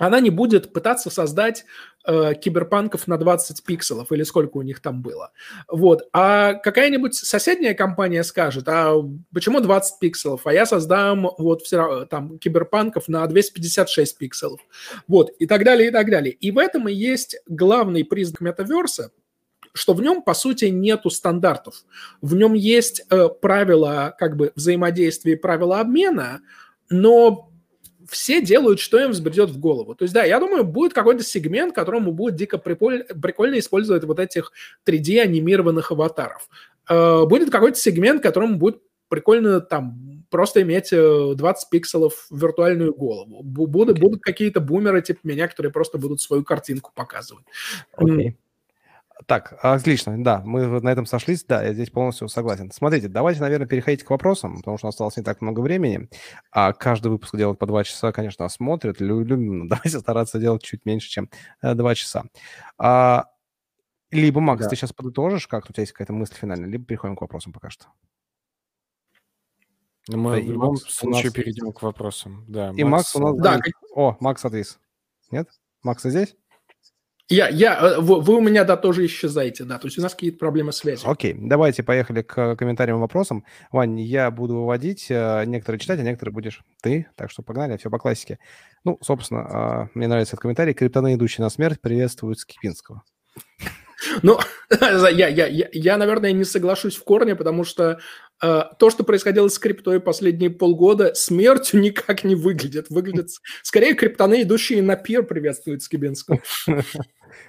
она не будет пытаться создать э, киберпанков на 20 пикселов или сколько у них там было. Вот. А какая-нибудь соседняя компания скажет, а почему 20 пикселов, а я создам вот все, там киберпанков на 256 пикселов. Вот. И так далее, и так далее. И в этом и есть главный признак метаверса, что в нем, по сути, нету стандартов. В нем есть э, правила как бы взаимодействия, правила обмена, но все делают, что им взбредет в голову. То есть, да, я думаю, будет какой-то сегмент, которому будет дико прикольно, прикольно использовать вот этих 3D-анимированных аватаров. Э, будет какой-то сегмент, которому будет прикольно там просто иметь 20 э, пикселов виртуальную голову. Будут, будут какие-то бумеры типа меня, которые просто будут свою картинку показывать. Okay. Так, отлично, да, мы на этом сошлись, да, я здесь полностью согласен. Смотрите, давайте, наверное, переходить к вопросам, потому что осталось не так много времени, а каждый выпуск делать по два часа, конечно, осмотрит, любим, *laughs* давайте стараться делать чуть меньше, чем э, два часа. А, либо, Макс, да. ты сейчас подытожишь, как у тебя есть какая-то мысль финальная, либо переходим к вопросам пока что. Ну, мы да, в любом случае нас... перейдем к вопросам. Да, и Макс, Макс у нас... Да. О, Макс отвис. Нет? Макс здесь? Я, я, э, вы, вы у меня, да, тоже исчезаете, да, то есть у нас какие-то проблемы связи. Окей, давайте поехали к комментариям и вопросам. Вань, я буду выводить, э, некоторые читать, а некоторые будешь ты, так что погнали, все по классике. Ну, собственно, э, мне нравится этот комментарий. Криптоны, идущие на смерть, приветствуют Скипинского. *laughs* Ну, *laughs* я, я, я, я, наверное, не соглашусь в корне, потому что э, то, что происходило с криптой последние полгода, смертью *laughs* никак не выглядит. Выглядит скорее криптоны, идущие на пир, приветствуют Скибинского.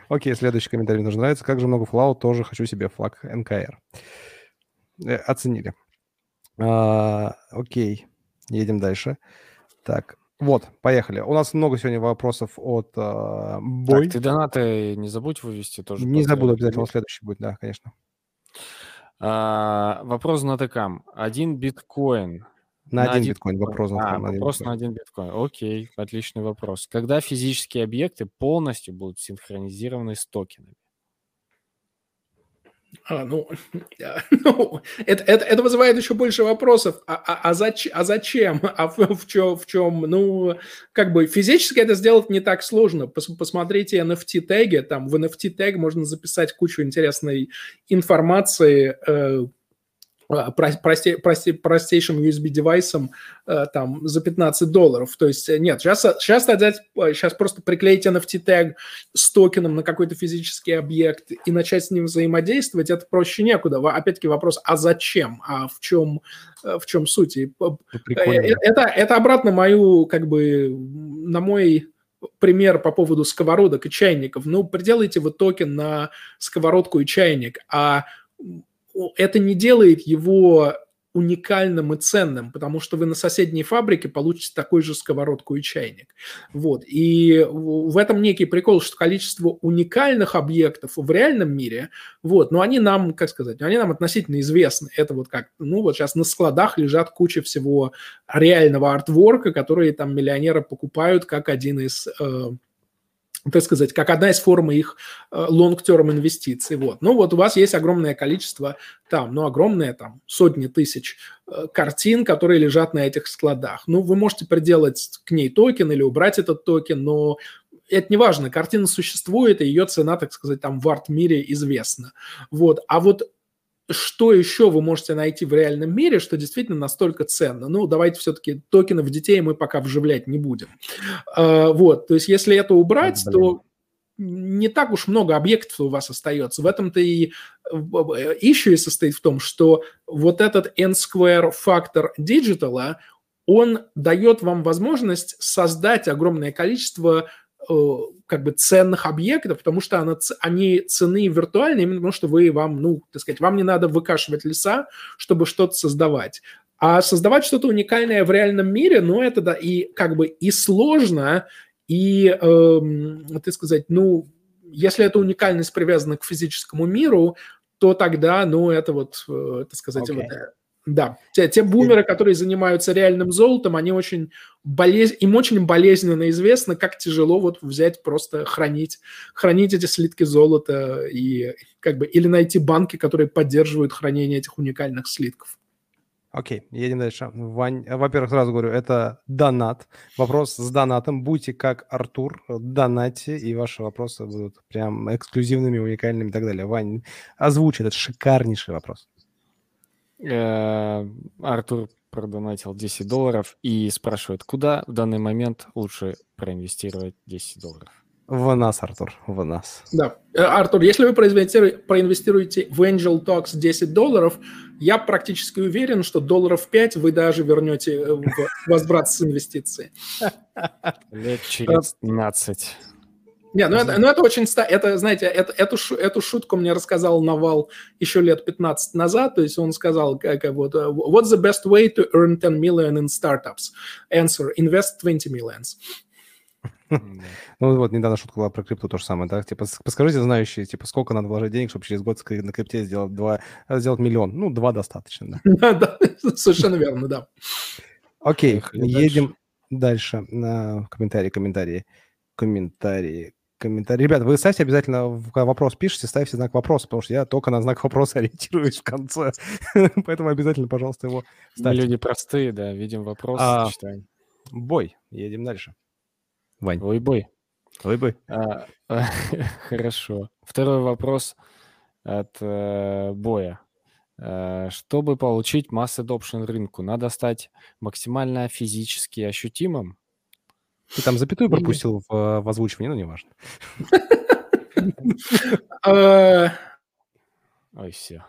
Окей, следующий комментарий нужно нравится. Как же много флау, тоже хочу себе флаг НКР. Э, оценили. А, окей, едем дальше. Так, Вот, поехали. У нас много сегодня вопросов от э, Бой. Так, ты донаты не забудь вывести тоже. Не после забуду, обязательно следующий будет, да, конечно. А, вопрос на ТК. Один биткоин. На, На один один биткоин вопрос. А, на один вопрос биткоин. на один биткоин. Окей, отличный вопрос. Когда физические объекты полностью будут синхронизированы с токенами? А, ну, *laughs* *laughs* ну, это, это, это вызывает еще больше вопросов. А, а, а, зач, а зачем? *laughs* А в, в, чем, в чем? Ну, как бы физически это сделать не так сложно. Пос, посмотрите NFT-теги. Там в NFT-тег можно записать кучу интересной информации, э, а, про- прости- прости- простейшим USB-девайсом э, там за 15 долларов. То есть э, нет, сейчас, сейчас, сейчас просто приклеить NFT-тег с токеном на какой-то физический объект и начать с ним взаимодействовать, это проще некуда. Опять-таки вопрос, а зачем? А в чем, э, в чем суть? Ну, э, Прикольно. э, Это, это обратно мою, как бы, на мой пример по поводу сковородок и чайников. Ну, приделайте вы токен на сковородку и чайник, а это не делает его уникальным и ценным, потому что вы на соседней фабрике получите такой же сковородку и чайник. Вот. И в этом некий прикол, что количество уникальных объектов в реальном мире, вот, но они нам, как сказать, они нам относительно известны. Это вот как, ну вот сейчас на складах лежат куча всего реального артворка, которые там миллионеры покупают как один из э, так сказать, как одна из форм их э, long-term инвестиций. Вот. Ну вот у вас есть огромное количество там, ну огромное там, сотни тысяч э, картин, которые лежат на этих складах. Ну вы можете приделать к ней токен или убрать этот токен, но это не важно, картина существует, и ее цена, так сказать, там в art-мире известна. Вот. А вот что еще вы можете найти в реальном мире, что действительно настолько ценно? Ну, давайте все-таки токены в детей мы пока вживлять не будем. А, Вот, то есть если это убрать, Блин. то не так уж много объектов у вас остается. В этом-то issue и состоит в том, что вот этот n-square фактор digital а, он дает вам возможность создать огромное количество э, как бы ценных объектов, потому что она, они цены виртуальные, именно потому что вы вам, ну, так сказать, вам не надо выкашивать леса, чтобы что-то создавать. А создавать что-то уникальное в реальном мире, ну, это да, и как бы и сложно, и, эм, так сказать, ну, если эта уникальность привязана к физическому миру, то тогда, ну, это вот, э, так сказать, Окей. вот, да, те, те бумеры, которые занимаются реальным золотом, они очень болез... им очень болезненно известно, как тяжело вот взять просто хранить, хранить эти слитки золота и как бы или найти банки, которые поддерживают хранение этих уникальных слитков. Окей, едем дальше. Вань, во-первых, сразу говорю, это донат. Вопрос с донатом. Будьте как Артур, донатьте, и ваши вопросы будут прям эксклюзивными, уникальными и так далее. Вань, озвучь этот шикарнейший вопрос. Э, Артур продонатил 10 долларов и спрашивает, куда в данный момент лучше проинвестировать 10 долларов? В нас, Артур, в нас. Да. Э, Артур, если вы проинвестируете, в Angel Talks 10 долларов, я практически уверен, что долларов 5 вы даже вернете э, в возврат с инвестиции. Лет через 15. Не, ну это, ну это очень... ста- Это, знаете, это, эту, шу- эту шутку мне рассказал Навал еще лет 15 назад. То есть он сказал, как, э, вот, э, what's the best way to earn 10 million in startups? Answer, invest 20 millions. *laughs* Ну вот, недавно шутка была про крипту, то же самое, да? Типа, подскажите, знающие, типа, сколько надо вложить денег, чтобы через год на крипте сделать два, э, сделать миллион? Ну, два достаточно, да. *laughs* Да, совершенно верно, да. Окей, едем дальше. На комментарии, комментарии, комментарии, комментарии. Ребят, вы ставьте обязательно, когда вопрос пишите, ставьте знак вопроса, потому что я только на знак вопроса *laughs* ориентируюсь в конце. *laughs* Поэтому обязательно, пожалуйста, его Мы ставьте. люди простые, да, видим вопрос, А. читаем. Бой, едем дальше. Вань, Ой, бой. ой, бой. А, *laughs* Хорошо. Второй вопрос от э, Боя. Э, Чтобы получить масс adoption рынку, надо стать максимально физически ощутимым. Ты там запятую пропустил в, э, в озвучивании, ну, неважно. Э, Ой, все.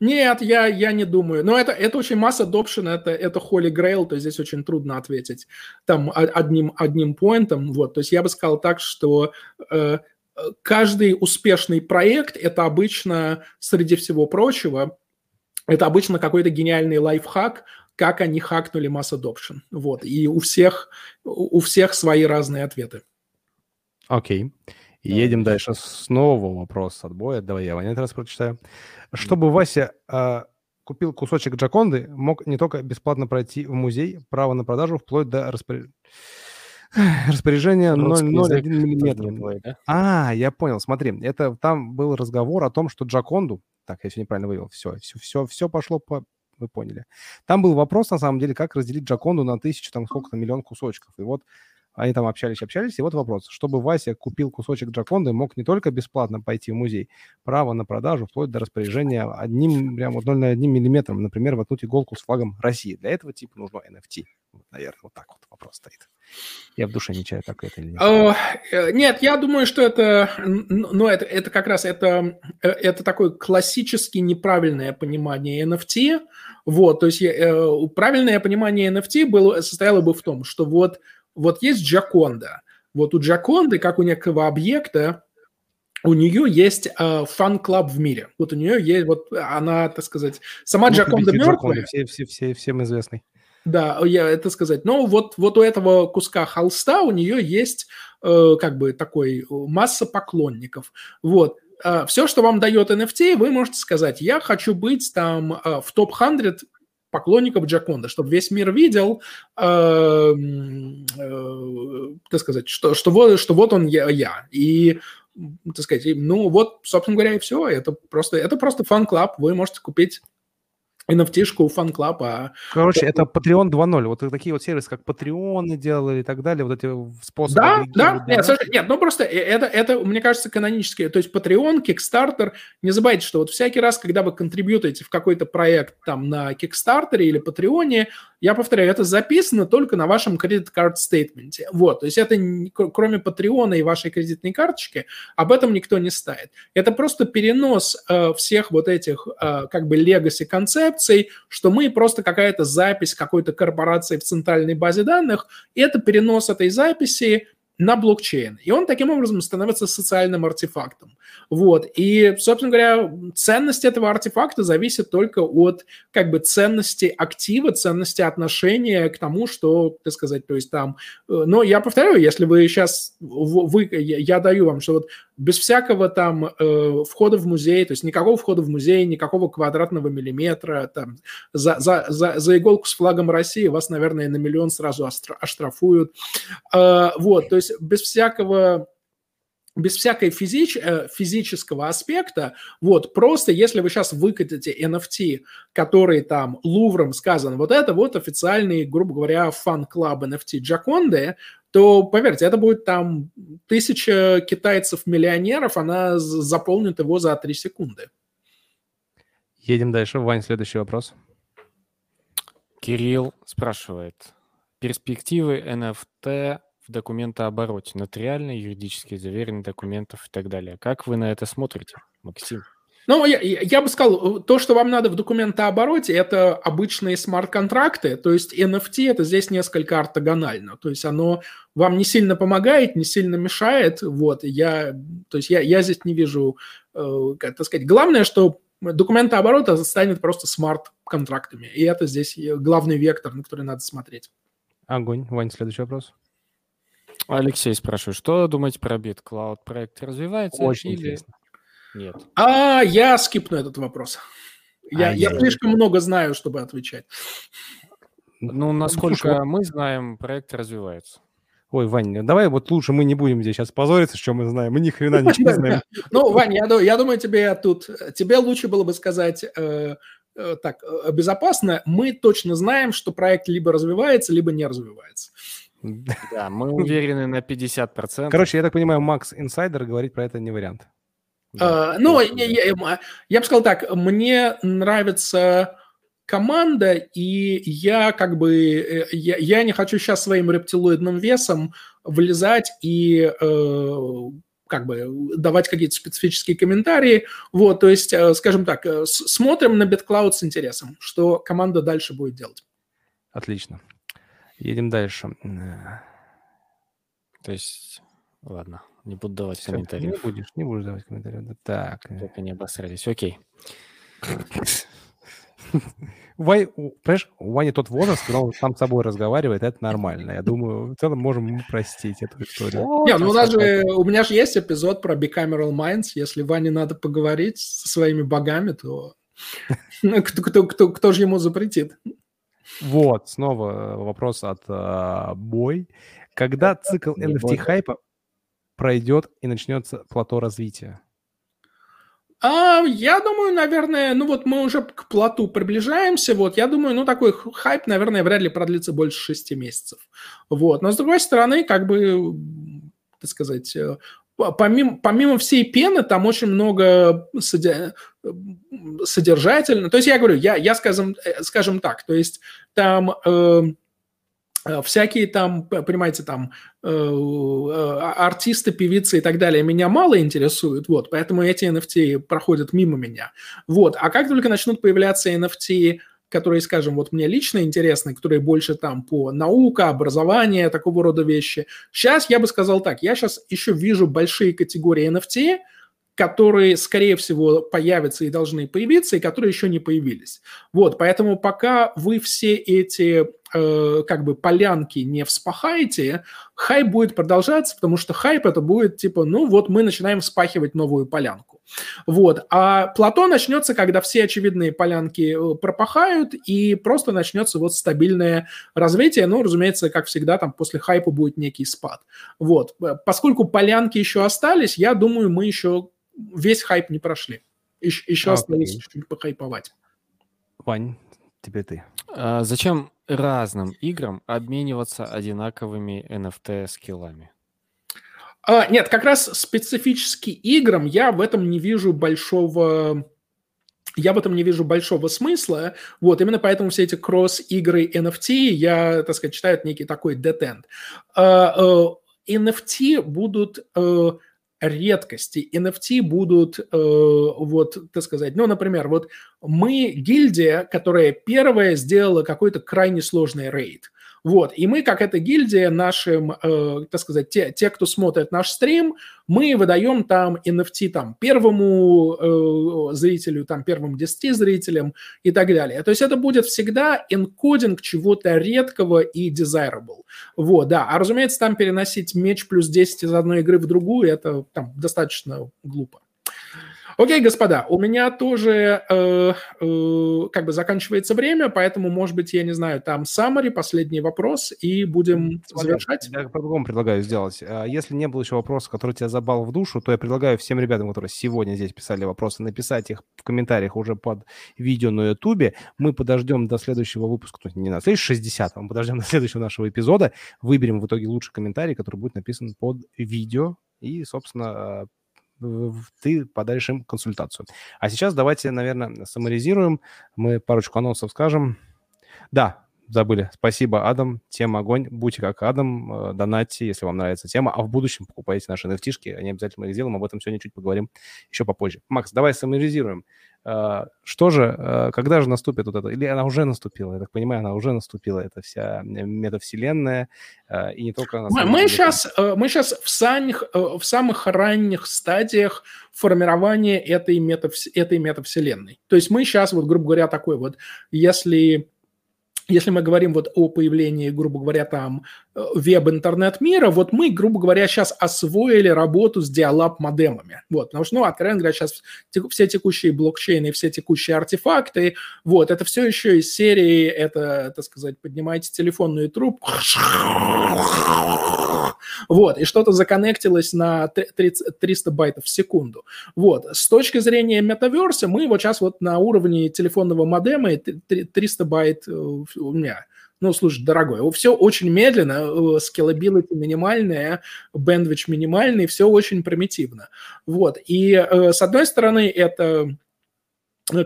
Нет, я, я не думаю. Но это, это очень масса adoption, это, это Holy Grail, то есть здесь очень трудно ответить там одним, одним поинтом. Вот, то есть я бы сказал так, что э, каждый успешный проект – это обычно, среди всего прочего, это обычно какой-то гениальный лайфхак, как они хакнули масс adoption. Вот. И у всех, у всех свои разные ответы. Окей. Едем дальше. Снова вопрос от боя. Давай я Ваня раз прочитаю. Чтобы Вася э, купил кусочек Джаконды, мог не только бесплатно пройти в музей, право на продажу вплоть до *sighs* распоряжения Распоряжение 0,01 миллиметра. Да? А, я понял, смотри, это там был разговор о том, что Джаконду, так, я все неправильно вывел, все, все, все, все пошло по, вы поняли. Там был вопрос, на самом деле, как разделить Джаконду на тысячу, там, сколько-то, миллион кусочков. И вот они там общались, общались, и вот вопрос. Чтобы Вася купил кусочек Джаконды, мог не только бесплатно пойти в музей, право на продажу, вплоть до распоряжения одним, прям вот 0,1 миллиметром, например, воткнуть иголку с флагом России. Для этого типа нужно NFT. Наверное, вот так вот вопрос стоит. Я в душе не чаю, так это или нет. Э, нет, я думаю, что это, ну, это, это как раз это, э, это такое классически неправильное понимание NFT. Вот, то есть э, правильное понимание NFT было, состояло бы в том, что вот вот есть Джаконда. Вот у Джаконды, как у некого объекта, у нее есть э, фан-клаб в мире. Вот у нее есть, вот она, так сказать, сама ну, Джаконда мертвая. Все, все, все, всем известный. Да, я это сказать. Но вот, вот у этого куска холста у нее есть э, как бы такой масса поклонников. Вот. Э, все, что вам дает NFT, вы можете сказать, я хочу быть там э, в топ-100 поклонников Джаконда, чтобы весь мир видел, э, э, так сказать, что, что, вот, что вот он я, я. И, так сказать, ну вот, собственно говоря, и все. Это просто, это просто фан-клаб. Вы можете купить NFT -шку фан-клаб. А... Короче, это Patreon 2.0. Вот такие вот сервисы, как Patreon делали и так далее, вот эти способы. Да, да, нет, слушай, нет, ну просто э, это, это, мне кажется, канонические. То есть Patreon, Kickstarter, не забывайте, что вот всякий раз, когда вы контрибьютаете в какой-то проект там на Kickstarter или Patreon, я повторяю, это записано только на вашем кредит-карт стейтменте. Вот, то есть это кроме Patreon и вашей кредитной карточки, об этом никто не ставит. Это просто перенос э, всех вот этих э, как бы legacy концепций, что мы просто какая-то запись какой-то корпорации в центральной базе данных, это перенос этой записи на блокчейн. И он таким образом становится социальным артефактом. Вот. И, собственно говоря, ценность этого артефакта зависит только от как бы ценности актива, ценности отношения к тому, что, так сказать, то есть там... Э, но я повторяю, если вы сейчас... Вы, я даю вам, что вот без всякого там э, входа в музей, то есть никакого входа в музей, никакого квадратного миллиметра, там, за, за, за, за иголку с флагом России вас, наверное, на миллион сразу оштрафуют. Э, вот, то есть без всякого без всякой физич, э, физического аспекта, вот, просто если вы сейчас выкатите NFT, который там Лувром сказан, вот это вот официальный, грубо говоря, фан-клаб NFT Джаконды, то, поверьте, это будет там тысяча китайцев-миллионеров, она заполнит его за три секунды. Едем дальше. Вань, следующий вопрос. Кирилл спрашивает. Перспективы NFT в документообороте, нотариальные, юридически заверенные документов и так далее. Как вы на это смотрите, Максим? Ну, я, я бы сказал, то, что вам надо в документообороте, это обычные смарт-контракты, то есть NFT это здесь несколько ортогонально, то есть оно вам не сильно помогает, не сильно мешает, вот, я, то есть я, я здесь не вижу, э, как так сказать, главное, что документооборот станет просто смарт-контрактами, и это здесь главный вектор, на который надо смотреть. Огонь. Вань, следующий вопрос. Алексей спрашивает, что думаете про BitCloud? Проект развивается? Очень или... интересно. Нет. А, я скипну этот вопрос. Я, а я, я слишком много знаю, чтобы отвечать. Ну, насколько мы знаем, проект развивается. Ой, Вань, давай вот лучше мы не будем здесь сейчас позориться, что мы знаем. Мы ни хрена ничего не знаем. *laughs* Ну, Вань, я думаю, тебе тут... Тебе лучше было бы сказать э, э, так, э, безопасно. Мы точно знаем, что проект либо развивается, либо не развивается. Да, мы *laughs* уверены на 50%. Короче, я так понимаю, Макс Инсайдер говорить про это не вариант. Да, uh, ну, я, я, я бы сказал так, мне нравится команда, и я как бы, э, я, я не хочу сейчас своим рептилоидным весом влезать и э, как бы давать какие-то специфические комментарии. Вот, то есть, э, скажем так, э, смотрим на BitCloud с интересом, что команда дальше будет делать. Отлично. Едем дальше. То есть, ладно, не буду давать Все, комментарии. Не будешь, не будешь давать комментарии. Так. Только не обосрались. Окей. Вань, понимаешь, у Вани тот возраст, когда он сам с собой разговаривает, это нормально. Я думаю, в целом можем ему простить эту историю. Не, ну у нас же, у меня же есть эпизод про Bicameral Minds. Если Ване надо поговорить со своими богами, то *laughs* кто, кто, кто, кто же ему запретит? Вот, снова вопрос от uh, Бой. Когда цикл NFT хайпа пройдет и начнется плато развития? А, я думаю, наверное, ну вот мы уже к плоту приближаемся, вот, я думаю, ну такой хайп, наверное, вряд ли продлится больше шести месяцев, вот, но с другой стороны, как бы, так сказать, э, помимо, помимо всей пены, там очень много содержательно, то есть я говорю, я, я скажем, э, скажем так, то есть там... Э, Э, всякие там, понимаете, там э, э, артисты, певицы и так далее меня мало интересуют, вот, поэтому эти NFT проходят мимо меня, вот. А как только начнут появляться NFT, которые, скажем, вот мне лично интересны, которые больше там по наука, образование, такого рода вещи. Сейчас я бы сказал так, я сейчас еще вижу большие категории NFT, которые, скорее всего, появятся и должны появиться, и которые еще не появились. Вот, поэтому пока вы все эти э, как бы полянки не вспахаете, хайп будет продолжаться, потому что хайп это будет типа, ну вот мы начинаем вспахивать новую полянку. Вот. А плато начнется, когда все очевидные полянки э, пропахают, и просто начнется вот стабильное развитие. Ну, разумеется, как всегда, там после хайпа будет некий спад. Вот. Поскольку полянки еще остались, я думаю, мы еще весь хайп не прошли. Еще, еще осталось чуть-чуть похайповать. Вань, теперь ты. А зачем разным играм обмениваться одинаковыми NFT-скиллами? А, нет, как раз специфически играм я в этом не вижу большого я в этом не вижу большого смысла. Вот, именно поэтому все эти кросс-игры NFT я, так сказать, считаю некий такой dead end. NFT будут uh, редкости. NFT будут, э, вот, так сказать, ну, например, вот мы гильдия, которая первая сделала какой-то крайне сложный рейд. Вот, и мы, как эта гильдия, нашим, э, так сказать, те, те, кто смотрит наш стрим, мы выдаем там NFT там первому э, зрителю, там первым 10 зрителям и так далее. То есть это будет всегда энкодинг чего-то редкого и desirable. Вот, да. А, разумеется, там переносить меч плюс 10 из одной игры в другую, это там достаточно глупо. Окей, господа, у меня тоже э, э, как бы заканчивается время, поэтому, может быть, я не знаю, там summary, последний вопрос, и будем Смотри, завершать. Я по-другому предлагаю сделать. А если не было еще вопроса, который тебя забал в душу, то я предлагаю всем ребятам, которые сегодня здесь писали вопросы, написать их в комментариях уже под видео на ютубе. Мы подождем до следующего выпуска, есть не на следующий, 60 мы подождем *laughs* до следующего нашего эпизода, выберем в итоге лучший комментарий, который будет написан под видео, и, собственно, ты подаришь им консультацию. А сейчас давайте, наверное, саморизируем. Мы парочку анонсов скажем. Да, забыли. Спасибо, Адам. Тема огонь. Будьте как Адам. Э, донатьте, если вам нравится тема. А в будущем покупайте наши nft Они обязательно их сделаем. Об этом сегодня чуть поговорим еще попозже. Макс, давай саморизируем. А, что же, а, когда же наступит вот это? Или она уже наступила? Я так понимаю, она уже наступила, это вся метавселенная, а, и не только... Мы, мы, сейчас, э, мы сейчас в, самых, э, в самых ранних стадиях формирования этой, метавс, этой метавселенной. То есть мы сейчас, вот, грубо говоря, такой вот, если если мы говорим вот о появлении, грубо говоря, там э, веб-интернет мира, вот мы, грубо говоря, сейчас освоили работу с диалаб-модемами. Вот, потому что, ну, откровенно говоря, сейчас все текущие блокчейны, все текущие артефакты, вот, это все еще из серии, это, так сказать, поднимайте телефонную трубку, вот, и что-то законнектилось на 30, 300 байтов в секунду. Вот, с точки зрения метаверса, мы вот сейчас вот на уровне телефонного модема 300 байт э, у меня. Ну, слушай, дорогой, все очень медленно, scalability минимальная, bandwidth минимальный, все очень примитивно. Вот, и э, с одной стороны это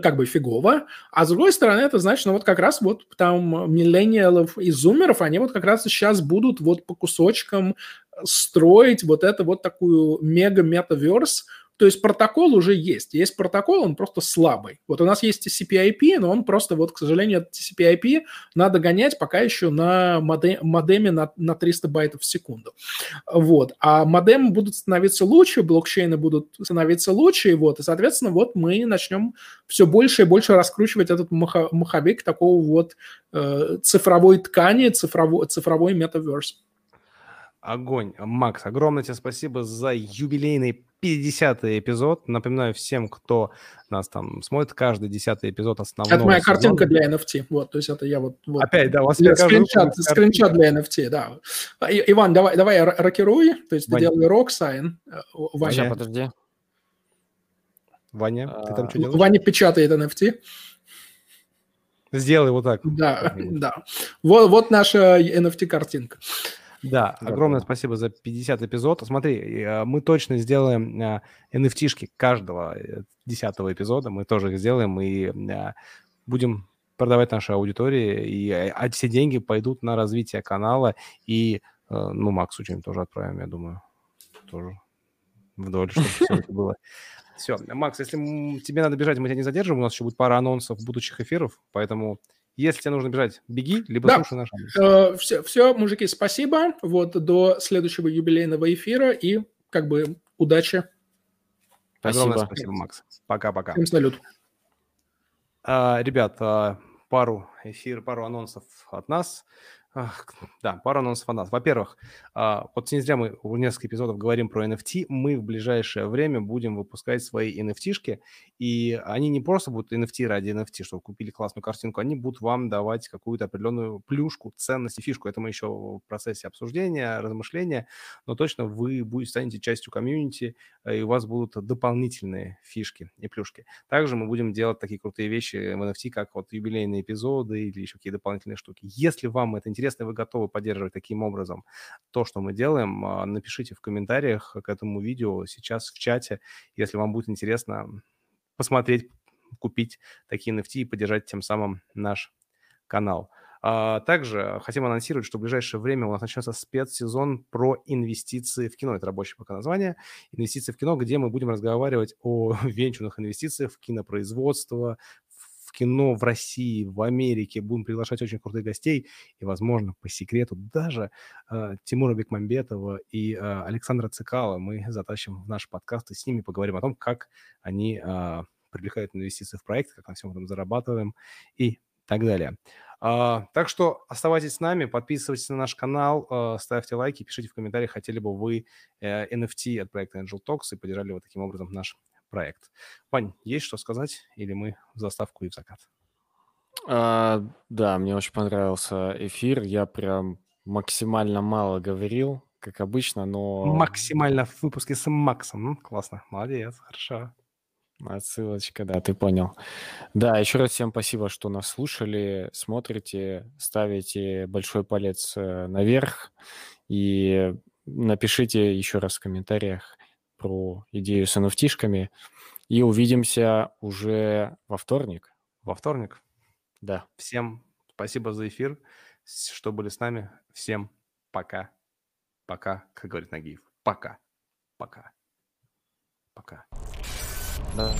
как бы фигово, а с другой стороны, это значит, ну вот как раз вот там миллениалов и зумеров, они вот как раз сейчас будут вот по кусочкам строить вот это вот такую мега-метаверс, То есть протокол уже есть. Есть протокол, он просто слабый. Вот у нас есть TCP/IP, но он просто, вот, к сожалению, TCP/IP надо гонять пока еще на модеме на, на 300 байтов в секунду. Вот. А модемы будут становиться лучше, блокчейны будут становиться лучше, вот. И, соответственно, вот мы начнем все больше и больше раскручивать этот маховик такого вот э, цифровой ткани, цифровой, цифровой метаверс. Огонь. Макс, огромное тебе спасибо за юбилейный 50-й эпизод. Напоминаю всем, кто нас там смотрит, каждый 10-й эпизод основного Это моя сезона. картинка для NFT. Вот, то есть это я вот... вот Опять, да, у вас скриншот, скриншот для NFT, да. А, Иван, давай, давай рокируй, то есть Ваня. ты делай рок сайн. Э, Ваня. Сейчас, подожди. Ваня, а... ты там что делаешь? Ваня печатает NFT. Сделай вот так. Да, да. Вот, вот наша NFT-картинка. Да, огромное спасибо за 50 эпизод. Смотри, э, мы точно сделаем NFT-шки э, каждого э, десятого эпизода. Мы тоже их сделаем и будем продавать нашей аудитории. И, а все деньги пойдут на развитие канала. И, ну, Максу что-нибудь тоже отправим, я думаю. Тоже вдоль, чтобы все *laughs* это было. Все, Макс, если тебе надо бежать, мы тебя не задержим. У нас еще будет пара анонсов будущих эфиров, поэтому если тебе нужно бежать, беги, либо да. слушай наш э, все, все, мужики, спасибо. Вот до следующего юбилейного эфира и как бы удачи. Спасибо. Огромное спасибо, Макс. Пока-пока. Всем салют. А, ребят, а, пару эфир, пару анонсов от нас. Да, пару анонсов от нас. Во-первых, а, вот не зря мы в несколько эпизодов говорим про NFT. Мы в ближайшее время будем выпускать свои NFT-шки, и они не просто будут NFT ради NFT, чтобы купили классную картинку, они будут вам давать какую-то определенную плюшку, ценность и фишку. Это мы еще в процессе обсуждения, размышления, но точно вы будете, станете частью комьюнити, э, и у вас будут дополнительные фишки и плюшки. Также мы будем делать такие крутые вещи в NFT, как вот юбилейные эпизоды или еще какие-то дополнительные штуки. Если вам это интересно, интересно, вы готовы поддерживать таким образом то, что мы делаем, а, напишите в комментариях к этому видео сейчас в чате, если вам будет интересно посмотреть, купить такие NFT и поддержать тем самым наш канал. А также хотим анонсировать, что в ближайшее время у нас начнется спецсезон про инвестиции в кино. Это рабочее пока название. Инвестиции в кино, где мы будем разговаривать о *laughs* венчурных инвестициях в кинопроизводство, кино в России, в Америке. Будем приглашать очень крутых гостей. И, возможно, по секрету даже э, Тимура Бекмамбетова и э, Александра Цикала мы затащим в наш подкаст и с ними поговорим о том, как они э, привлекают инвестиции в проект, как на всем этом зарабатываем и так далее. Uh, так что оставайтесь с нами, подписывайтесь на наш канал, uh, ставьте лайки, пишите в комментариях, хотели бы вы uh, NFT от проекта Angel Talks и поддержали вот таким образом наш проект. Вань, есть что сказать или мы в заставку и в закат? А, да, мне очень понравился эфир. Я прям максимально мало говорил, как обычно, но... Максимально в выпуске с Максом. Классно, молодец, хорошо. Отсылочка, да, ты понял. Да, еще раз всем спасибо, что нас слушали, смотрите, ставите большой палец э, наверх и напишите еще раз в комментариях, про идею с nft И увидимся уже во вторник. Во вторник? Да. Всем спасибо за эфир, что были с нами. Всем пока. Пока, как говорит Нагиев. Пока. Пока. Пока. Да.